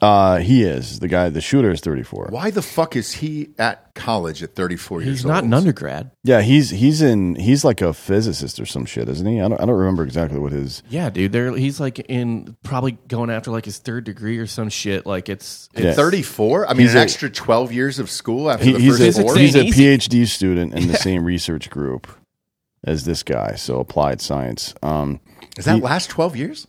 Uh, he is the guy. The shooter is thirty four. Why the fuck is he at college at thirty four years He's old? not an undergrad. Yeah, he's he's in he's like a physicist or some shit, isn't he? I don't I don't remember exactly what his. Yeah, dude. They're, he's like in probably going after like his third degree or some shit. Like it's, Yeah. it's Thirty four. I mean, He's an a- extra twelve years of school after He, the he's first a, four. he's a. PhD student in the same research group as this guy, so applied science. Um, Is that he- last twelve years?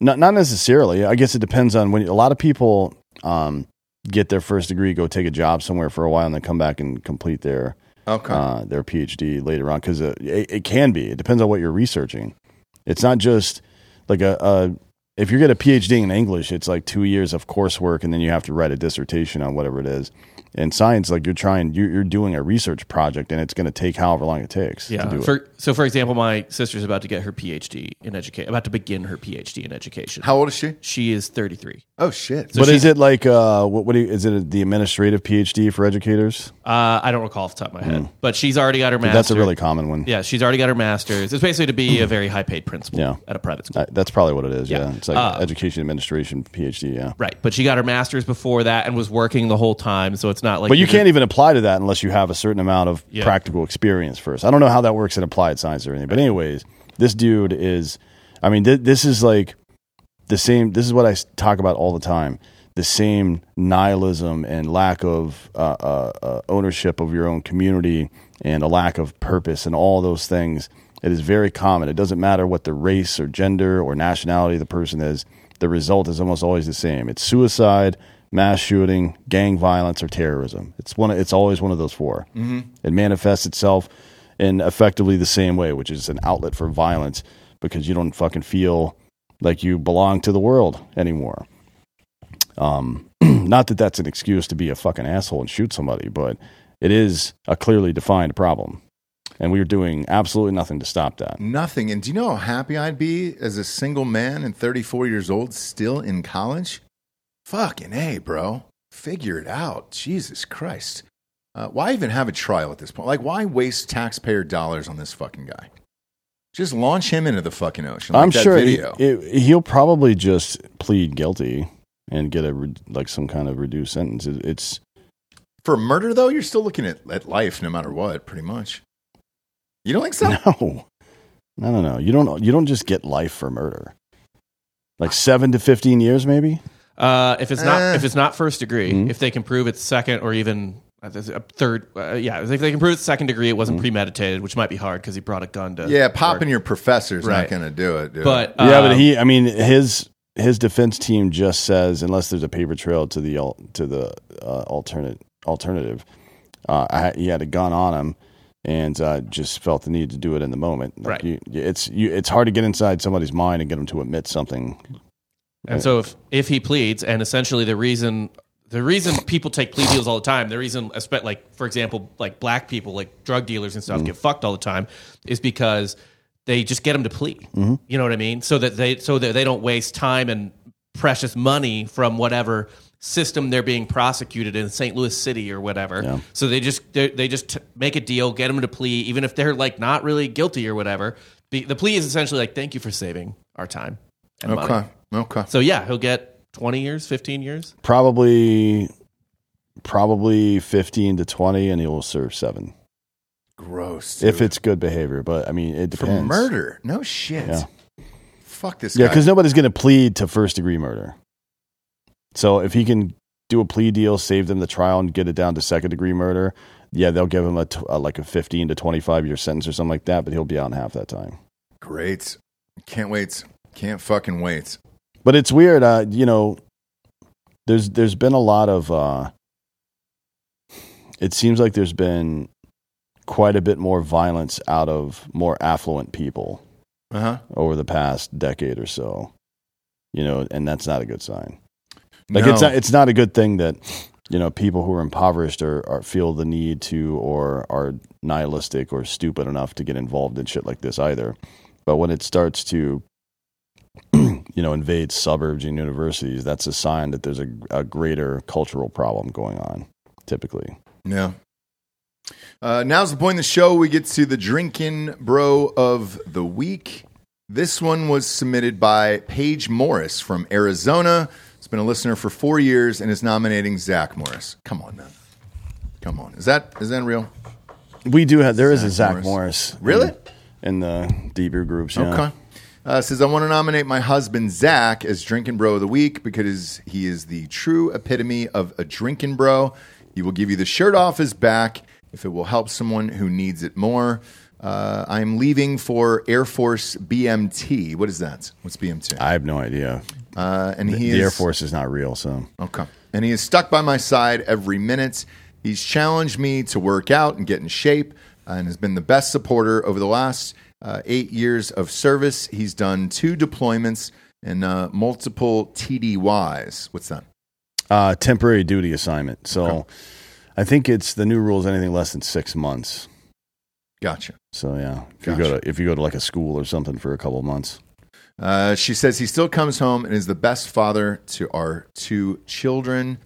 Not not necessarily. I guess it depends on when a lot of people um, get their first degree, go take a job somewhere for a while, and then come back and complete their Okay. uh, their PhD later on because it, it can be. It depends on what you're researching. It's not just like a, a if you get a PhD in English, it's like two years of coursework, and then you have to write a dissertation on whatever it is. In science, like you're trying, you're, you're doing a research project, and it's going to take however long it takes to yeah. do it. For, so, for example, my sister's about to get her PhD in education, about to begin her PhD in education. How old is she? She is 33. Oh shit. but she- is it like uh, what? What do you, is it? The administrative PhD for educators? Uh, I don't recall off the top of my head, but she's already got her master's. That's a really common one. Yeah, she's already got her master's. It's basically to be a very high paid principal Yeah. at a private school. Uh, that's probably what it is. Yeah, Yeah. it's like Uh, education administration PhD. Yeah, right. But she got her master's before that and was working the whole time. So it's not like. but you can't even apply to that unless you have a certain amount of Yeah. practical experience first. I don't know how that works in applied science or anything, but anyways, this dude is. I mean, th- this is like the same. This is what I talk about all the time. The same nihilism and lack of uh, uh, uh, ownership of your own community and a lack of purpose and all those things. It is very common. It doesn't matter what the race or gender or nationality of the person is. The result is almost always the same. It's suicide, mass shooting, gang violence, or terrorism. It's one. It's always one of those 4 Mm-hmm. It manifests itself in effectively the same way, which is an outlet for violence because you don't fucking feel like you belong to the world anymore. Um, <clears throat> not that that's an excuse to be a fucking asshole and shoot somebody, but it is a clearly defined problem, and we are doing absolutely nothing to stop that. Nothing. And do you know how happy I'd be as a single man and 34 years old still in college? Fucking A, bro. figure it out. Jesus Christ. Uh, why even have a trial at this point? Like, why waste taxpayer dollars on this fucking guy? Just launch him into the fucking ocean. Like I'm that sure he, he'll probably just plead guilty and get a like some kind of reduced sentence. It, it's For murder, though, you're still looking at, at life no matter what, pretty much. You don't think so? <laughs> no, no, no, no. You don't. You don't just get life for murder. Like seven to fifteen years, maybe. Uh, if it's not Eh. if it's not first degree, Mhm. if they can prove it's second or even uh, there's a third, uh, yeah, if they can prove it's second degree, it wasn't premeditated, which might be hard because he brought a gun to Yeah, popping your professor's not going to do it, dude. But yeah, um, but he. I mean, his his defense team just says unless there's a paper trail to the al- to the uh, alternate alternative, uh, I, he had a gun on him. And uh, just felt the need to do it in the moment. Like Right. You, it's you, it's hard to get inside somebody's mind and get them to admit something. And so if if he pleads, and essentially the reason the reason people take plea deals all the time, the reason espe- like for example, like black people, like drug dealers and stuff, mm-hmm. get fucked all the time, is because they just get them to plea. Mm-hmm. You know what I mean? So that they so that they don't waste time and precious money from whatever system they're being prosecuted in St. Louis City or whatever. Yeah. So they just they they just t- make a deal, get them to plea, even if they're like not really guilty or whatever. Be, the plea is essentially like, thank you for saving our time and money. Okay, okay. So yeah, he'll get twenty years, fifteen years. Probably, probably fifteen to twenty, and he will serve seven Gross. if it's good behavior. But I mean, it for depends. murder. No shit. Yeah. Fuck this Yeah, guy. because nobody's going to plead to first degree murder. So if he can do a plea deal, save them the trial, and get it down to second degree murder, yeah, they'll give him a, t- a like a fifteen to twenty five year sentence or something like that. But he'll be out in half that time. Great. Can't wait. Can't fucking wait. But it's weird, uh, you know. There's there's been a lot of. Uh, it seems like there's been quite a bit more violence out of more affluent people Uh huh. over the past decade or so. You know, and that's not a good sign. Like no. it's not it's not a good thing that you know people who are impoverished or, or feel the need to or are nihilistic or stupid enough to get involved in shit like this either. But when it starts to <clears throat> you know invade suburbs and universities, that's a sign that there's a, a greater cultural problem going on. Typically, Yeah. Uh, now's the point in the show we get to the drinking bro of the week. This one was submitted by Paige Morris from Arizona. It's been a listener for four years and is nominating Zach Morris. Come on, man. Come on. Is that is that real? we do have there is a Zach Zach Morris. Morris, Really? in, in the deeper groups. Yeah. Okay. Uh, says I want to nominate my husband Zach as drinking bro of the week because he is the true epitome of a drinking bro. He will give you the shirt off his back if it will help someone who needs it more. Uh, I'm leaving for Air Force BMT. What is that? What's BMT? I have no idea. Uh, and The, he the is Air Force is not real, so Okay. And he is stuck by my side every minute. He's challenged me to work out and get in shape uh, and has been the best supporter over the last uh, eight years of service. He's done two deployments and uh, multiple TDYs. What's that? uh, temporary duty assignment. So I think it's the new rules anything less than six months. Gotcha. So yeah, if you go to if you go to like a school or something for a couple of months, Uh, she says he still comes home and is the best father to our two children.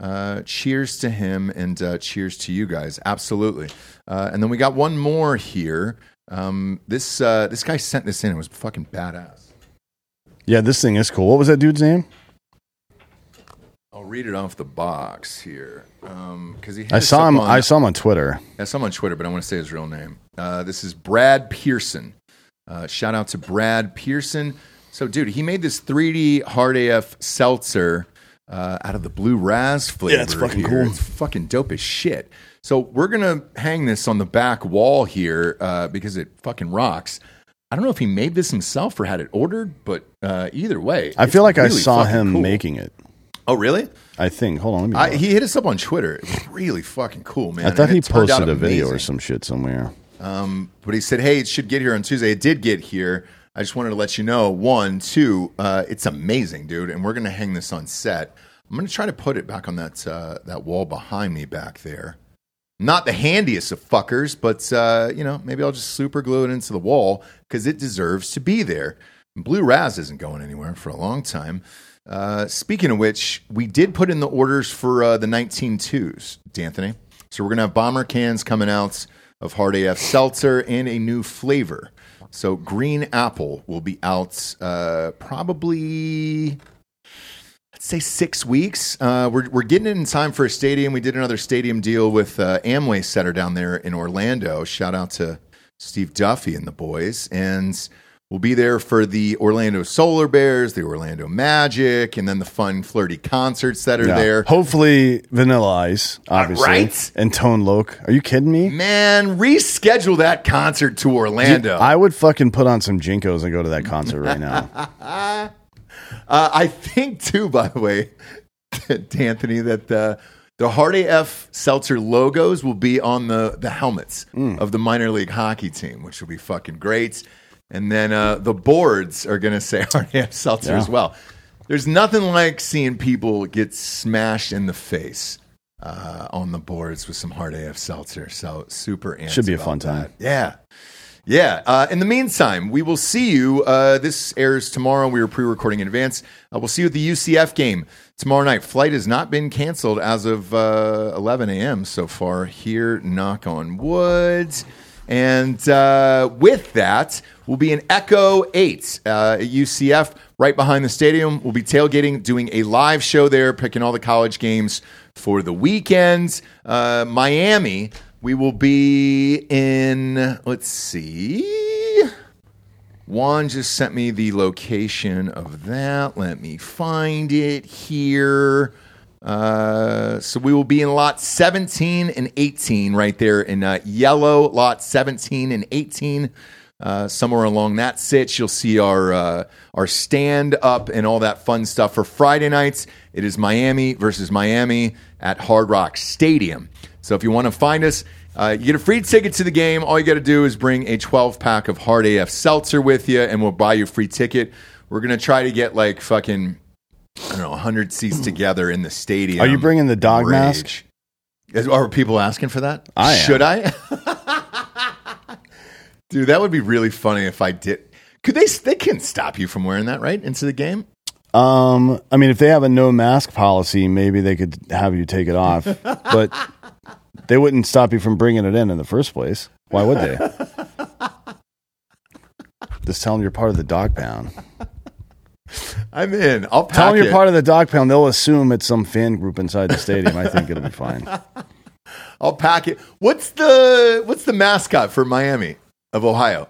Uh, cheers to him and uh, cheers to you guys. Absolutely. Uh, and then we got one more here. Um, this uh, this guy sent this in. It was fucking badass. yeah, this thing is cool. What was that dude's name? I'll read it off the box here because he. I saw him. On, I saw him on Twitter. I saw him on Twitter, but I want to say his real name. Uh, this is Brad Pearson. Uh, shout out to Brad Pearson. So, dude, he made this 3D hard AF seltzer uh, out of the blue raz flavor. Yeah, it's fucking here. cool. It's fucking dope as shit. So, we're gonna hang this on the back wall here uh, because it fucking rocks. I don't know if he made this himself or had it ordered, but uh, either way, I feel like I saw him cool. making it. Oh, really? I think. Hold on, let me. I, he hit us up on Twitter. It was really fucking cool, man. I thought And he it turned out posted a video or some shit somewhere. Um, but he said, "Hey, it should get here on Tuesday." It did get here. I just wanted to let you know. One, two, uh, it's amazing, dude, and we're gonna hang this on set. I'm gonna try to put it back on that uh, that wall behind me back there. Not the handiest of fuckers, but uh, you know, maybe I'll just super glue it into the wall because it deserves to be there. Blue Raz isn't going anywhere for a long time. Uh, speaking of which, we did put in the orders for uh, the 19.2s, D'Anthony. So we're going to have bomber cans coming out of Hard AF Seltzer and a new flavor. So green apple will be out uh, probably let's say six weeks. Uh, we're, we're getting it in time for a stadium. We did another stadium deal with uh, Amway Center down there in Orlando. Shout out to Steve Duffy and the boys. And we'll be there for the Orlando Solar Bears, the Orlando Magic, and then the fun, flirty concerts that are Yeah. there. Hopefully, Vanilla Ice, uh, obviously, right? and Tone Loc. Are you kidding me? Man, reschedule that concert to Orlando. I would fucking put on some JNCOs and go to that concert right now. <laughs> Uh, I think too, by the way, <laughs> D'Anthony, that uh, the the Hard AF Seltzer logos will be on the the helmets mm. of the minor league hockey team, which will be fucking great. And then uh, the boards are going to say <laughs> Hard AF Seltzer Yeah. as well. There's nothing like seeing people get smashed in the face uh, on the boards with some Hard AF Seltzer. So super. Should be a fun time. that. Yeah. Yeah. Uh, in the meantime, we will see you. Uh, this airs tomorrow. We were pre recording in advance. Uh, we'll see you at the UCF game tomorrow night. Flight has not been canceled as of uh, 11 a.m. so far here. Knock on wood. And uh, with that, we'll be in Echo 8 uh, at UCF, right behind the stadium. We'll be tailgating, doing a live show there, picking all the college games for the weekend. Uh, Miami, we will be in, let's see. Juan just sent me the location of that. Let me find it here. Uh, so we will be in lot 17 and 18 right there in uh, yellow, lot 17 and 18. Uh, somewhere along that sitch, you'll see our uh, our stand up and all that fun stuff for Friday nights. It is Miami versus Miami at Hard Rock Stadium. So if you want to find us, uh, you get a free ticket to the game. All you got to do is bring a 12 pack of Hard AF Seltzer with you, and we'll buy you a free ticket. We're gonna try to get like fucking I don't know 100 seats together in the stadium. Are you bringing the dog Rage. mask? Is- Are people asking for that? I am. Should I? <laughs> Dude, that would be really funny if I did. Could they? They can stop you from wearing that, right, into the game. Um, I mean, if they have a no mask policy, maybe they could have you take it off, <laughs> but they wouldn't stop you from bringing it in in the first place. Why would they? <laughs> Just tell them you're part of the dog pound. I'm in. I'll pack Tell them you're part of the dog pound. They'll assume it's some fan group inside the stadium. I think it'll be fine. <laughs> I'll pack it. What's the What's the mascot for Miami of Ohio?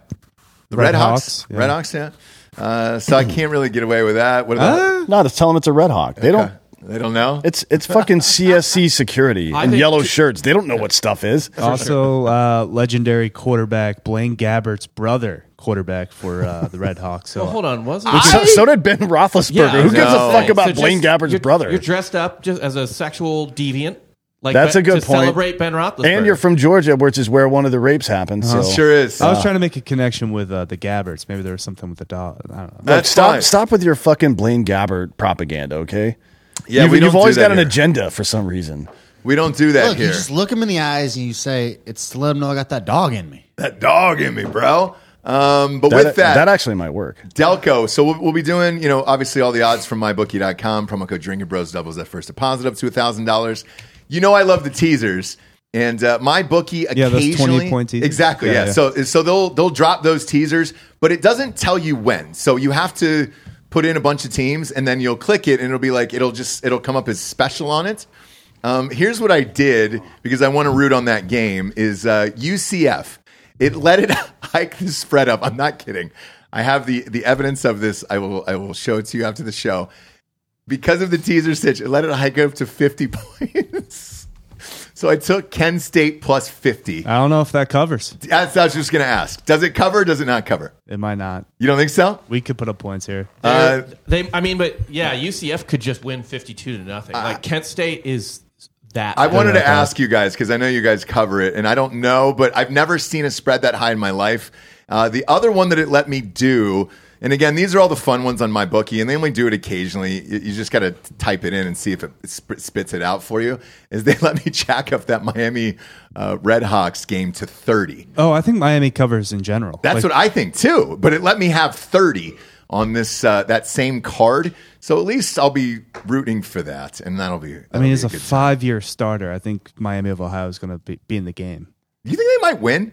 The Red, Red Hawks. Hawks, yeah. Red Hawks. Yeah. Uh, so I can't really get away with that. What about? No, just tell them it's a Red Hawk. They don't. They don't know. It's it's fucking CSC security <laughs> I and think- yellow shirts. They don't know what stuff is. Also, uh, legendary quarterback Blaine Gabbert's brother, quarterback for uh, the Red Hawks. So Well, hold on. Was But so, so did Ben Roethlisberger. Who gives know. a fuck about So just- Blaine Gabbert's you're- brother? You're dressed up just as a sexual deviant. Like That's Ben- a good to point. Celebrate Ben Roethlisberger. and you're from Georgia, which is where one of the rapes happened. So sure is. I was trying to make a connection with uh, the Gabberts. Maybe there was something with the dog. I don't know. Look, That's stop fine. stop with your fucking Blaine Gabbert propaganda, okay? Yeah, you've, we you've always that got an agenda for some reason. We don't do that Look, here. you just look him in the eyes and you say, "It's to let him know I got that dog in me." that dog in me, bro. Um, but That, with that, that actually might work. Delco. So we'll, we'll be doing, you know, obviously all the odds from mybookie.com. Promo code Drinking Bros doubles that first deposit up to $1,000. You know I love the teasers. And uh, my bookie Yeah, those occasionally 20-point teasers. exactly yeah, Yeah, yeah. so so they'll they'll drop those teasers, but it doesn't tell you when. So you have to put in a bunch of teams, and then you'll click it, and it'll be like it'll just it'll come up as special on it. Um, here's what I did because I want to root on that game is uh, UCF. It let it <laughs> hike the spread up. I'm not kidding. I have the the evidence of this. I will I will show it to you after the show. Because of the teaser stitch, it let it hike up to 50 <laughs> points. So I took Kent State plus 50. I don't know if that covers. That's what I was just going to ask. Does it cover or does it not cover? It might not. You don't think so? We could put up points here. Uh, They, I mean, but yeah, UCF could just win fifty-two to nothing. like Kent State is that. I wanted to that. ask you guys because I know you guys cover it, and I don't know, but I've never seen a spread that high in my life. Uh, the other one that it let me do, and again, these are all the fun ones on my bookie, and they only do it occasionally. You, you just got to type it in and see if it sp- spits it out for you. Is they <laughs> let me jack up that Miami uh, Red Hawks game to thirty. Oh, I think Miami covers in general. That's Like, what I think too. But it let me have 30 on this uh, that same card. So at least I'll be rooting for that, and that'll be. I that'll mean, be as a good five year starter, I think Miami of Ohio is going to be, be in the game. You think they might win?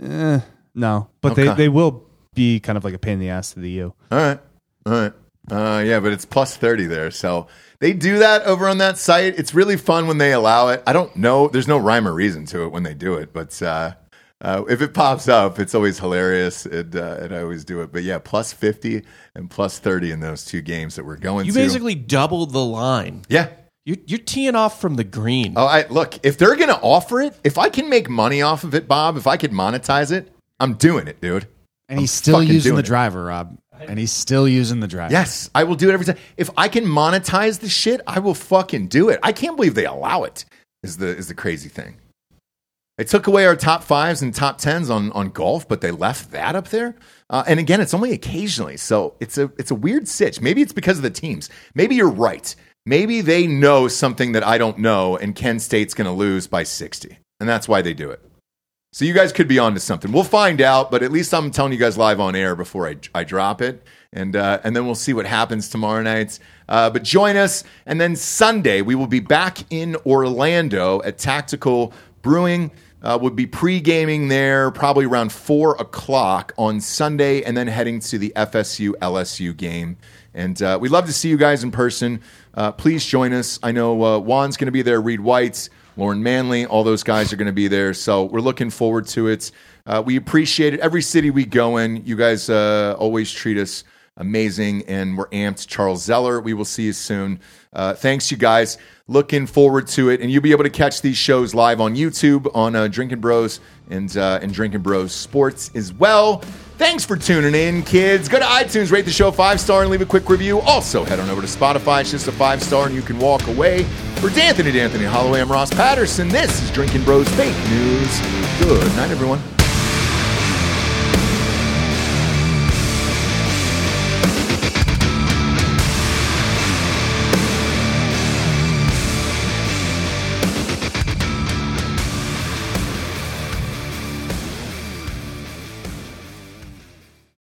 Eh, no, but they, they will be kind of like a pain in the ass to the U. All right. All right. Uh, yeah, but it's plus 30 there. So they do that over on that site. It's really fun when they allow it. I don't know. There's no rhyme or reason to it when they do it, but uh, uh, if it pops up, it's always hilarious. And, uh, and I always do it. But yeah, plus 50 and plus 30 in those two games that we're going through. You to. basically doubled the line. yeah. You're, you're teeing off from the green. Oh, I look, if they're going to offer it, if I can make money off of it, Bob, if I could monetize it, I'm doing it, dude. And he's still using the it. driver, Rob. And he's still using the driver. Yes, I will do it every time. If I can monetize the shit, I will fucking do it. I can't believe they allow it. Is the is the crazy thing. They took away our top fives and top tens on on golf, but they left that up there. Uh, and again, it's only occasionally, so it's a it's a weird sitch. Maybe it's because of the teams. Maybe you're right. Maybe they know something that I don't know, and Kent State's going to lose by sixty, and that's why they do it. So you guys could be onto something. We'll find out, but at least I'm telling you guys live on air before I, I drop it, and uh, and then we'll see what happens tomorrow night. Uh, but join us, and then Sunday we will be back in Orlando at Tactical Brewing. Uh, we'll be pre-gaming there probably around four o'clock on Sunday, and then heading to the FSU LSU game. And uh, we'd love to see you guys in person. Uh, please join us. I know uh, Juan's going to be there. Reed White's. Lauren Manley, all those guys are going to be there. So we're looking forward to it. Uh, we appreciate it. Every city we go in, you guys uh, always treat us amazing, and we're amped. Charles Zeller, we will see you soon. Uh, thanks, you guys. Looking forward to it, and you'll be able to catch these shows live on YouTube on uh, Drinking Bros and uh, and Drinking Bros Sports as well. Thanks for tuning in, kids. Go to iTunes, rate the show five star, and leave a quick review. Also, head on over to Spotify. It's just a five star, and you can walk away. For D'Anthony, D'Anthony Holloway, I'm Ross Patterson. This is Drinking Bros Fake News. Good night, everyone.